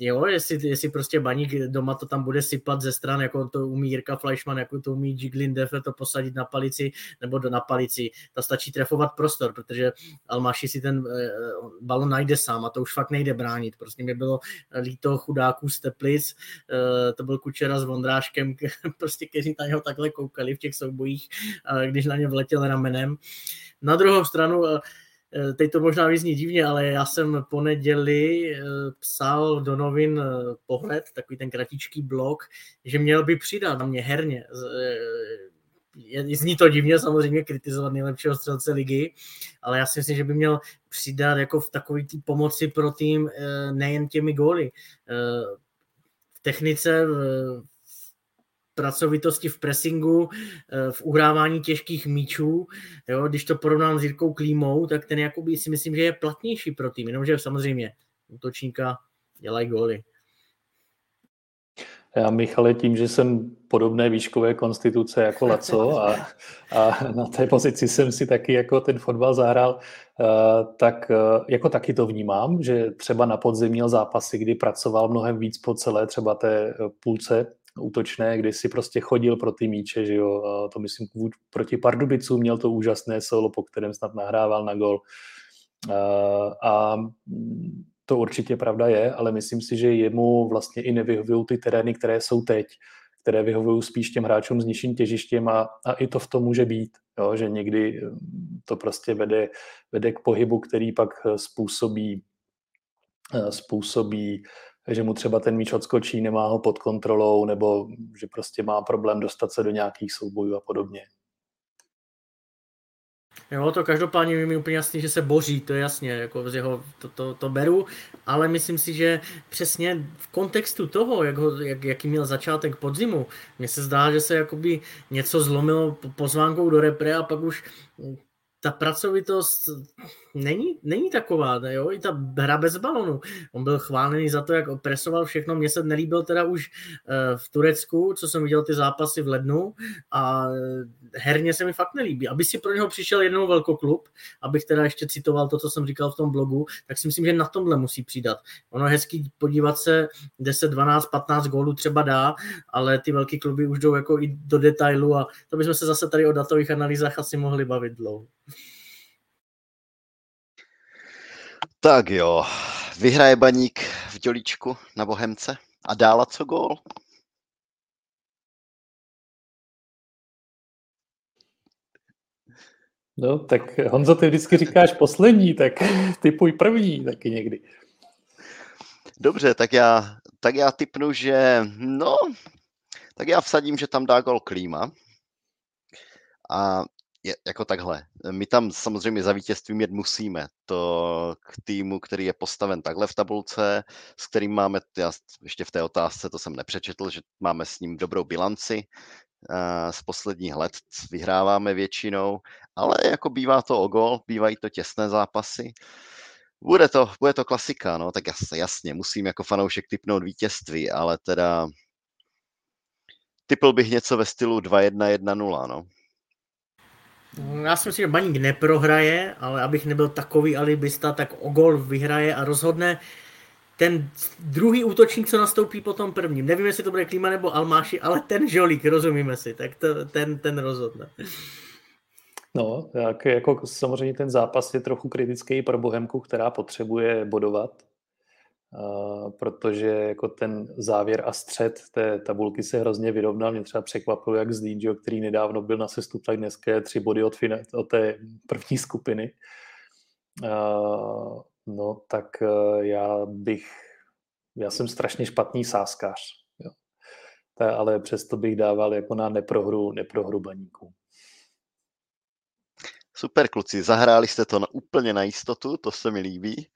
Jo, jestli, jestli prostě baník doma to tam bude sypat ze stran, jako to umí Jirka Fleischmann, jako to umí Jiglin Defe, to posadit na palici, nebo do, na palici, ta stačí trefovat prostor, protože Almaši si ten e, balon najde sám a to už fakt nejde bránit. Prostě mi bylo líto chudáků z Teplic, e, to byl Kučera s Vondráškem, prostě kteří na něho takhle koukali v těch soubojích, e, když na ně vletěl ramenem. Na druhou stranu, e, teď to možná vyzní divně, ale já jsem po neděli eh, psal do novin eh, pohled, takový ten kratičký blok, že měl by přidat na mě herně. Zní to divně samozřejmě kritizovat nejlepšího střelce ligy, ale já si myslím, že by měl přidat jako v takové pomoci pro tým nejen těmi góly. V technice, pracovitosti v pressingu, eh, v uhrávání těžkých míčů. Jo, když to porovnám s Jirkou Klímou, tak ten jakoby si myslím, že je platnější pro tým, jenomže samozřejmě útočníka dělají góly. Já, Michale, tím, že jsem podobné výškové konstituce jako Laco a, a na té pozici jsem si taky jako ten fotbal zahrál, eh, tak eh, jako taky to vnímám, že třeba na podzim měl zápasy, kdy pracoval mnohem víc po celé třeba té půlce útočné, kdy si prostě chodil pro ty míče, že jo, a to myslím proti Pardubicům měl to úžasné solo, po kterém snad nahrával na gol. A to určitě pravda je, ale myslím si, že jemu vlastně i nevyhovují ty terény, které jsou teď, které vyhovují spíš těm hráčům s nižším těžištěm a, a i to v tom může být, jo, že někdy to prostě vede, vede k pohybu, který pak způsobí, způsobí že mu třeba ten míč odskočí, nemá ho pod kontrolou, nebo že prostě má problém dostat se do nějakých soubojů a podobně. Jo, to každopádně mi úplně jasný, že se boří, to je jasně, jako z jeho, to, to, to beru, ale myslím si, že přesně v kontextu toho, jak ho, jak, jaký měl začátek podzimu, mně se zdá, že se jakoby něco zlomilo pozvánkou do repre a pak už ta pracovitost není, není taková, ne, jo? i ta hra bez balonu. On byl chválený za to, jak presoval všechno. Mně se nelíbil teda už uh, v Turecku, co jsem viděl ty zápasy v lednu a herně se mi fakt nelíbí. Aby si pro něho přišel jednou velkoklub, abych teda ještě citoval to, co jsem říkal v tom blogu, tak si myslím, že na tomhle musí přidat. Ono je hezký podívat se 10, 12, 15 gólů třeba dá, ale ty velké kluby už jdou jako i do detailu a to bychom se zase tady o datových analýzách asi mohli bavit dlouho. Tak jo, vyhraje baník v dělíčku na Bohemce a dála co gól? No, tak Honzo, ty vždycky říkáš poslední, tak typuj první taky někdy. Dobře, tak já, tak já typnu, že no, tak já vsadím, že tam dá gol Klíma. A je, jako takhle. My tam samozřejmě za vítězstvím jet musíme. To k týmu, který je postaven takhle v tabulce, s kterým máme, já ještě v té otázce, to jsem nepřečetl, že máme s ním dobrou bilanci, z posledních let vyhráváme většinou, ale jako bývá to o gol, bývají to těsné zápasy. Bude to, bude to klasika, no, tak jasně, jasně, musím jako fanoušek typnout vítězství, ale teda typl bych něco ve stylu 2-1-1-0, no. Já si myslím, že Baník neprohraje, ale abych nebyl takový alibista, tak o gol vyhraje a rozhodne ten druhý útočník, co nastoupí po tom prvním. Nevím, jestli to bude Klima nebo Almáši, ale ten žolík, rozumíme si, tak to, ten, ten rozhodne. No, tak jako samozřejmě ten zápas je trochu kritický pro Bohemku, která potřebuje bodovat, protože jako ten závěr a střed té tabulky se hrozně vyrovnal. Mě třeba překvapilo, jak Zlín, který nedávno byl na sestup, tak dneska je tři body od, fina- od té první skupiny. No, tak uh, já bych, já jsem strašně špatný sáskář, jo. Ta, ale přesto bych dával jako na neprohru, neprohru baníků. Super kluci, zahráli jste to na, úplně na jistotu, to se mi líbí.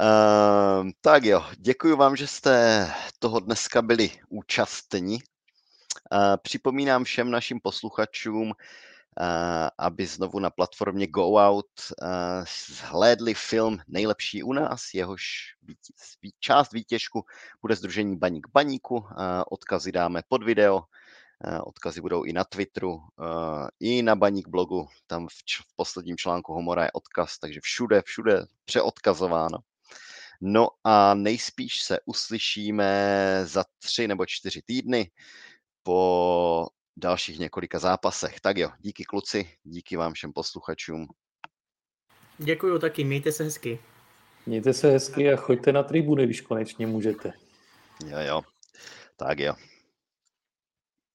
Uh, tak jo, děkuji vám, že jste toho dneska byli účastní. Uh, připomínám všem našim posluchačům, uh, aby znovu na platformě Go Out zhlédli film Nejlepší u nás, jehož část výtěžku bude Združení Baník Baníku. Odkazy dáme pod video, odkazy budou i na Twitteru, i na Baník blogu. Tam v, č- v posledním článku Homora je odkaz, takže všude, všude přeodkazováno. No a nejspíš se uslyšíme za tři nebo čtyři týdny po dalších několika zápasech. Tak jo, díky kluci, díky vám všem posluchačům. Děkuju taky, mějte se hezky. Mějte se hezky a choďte na tribuny, když konečně můžete. Jo, jo. Tak jo.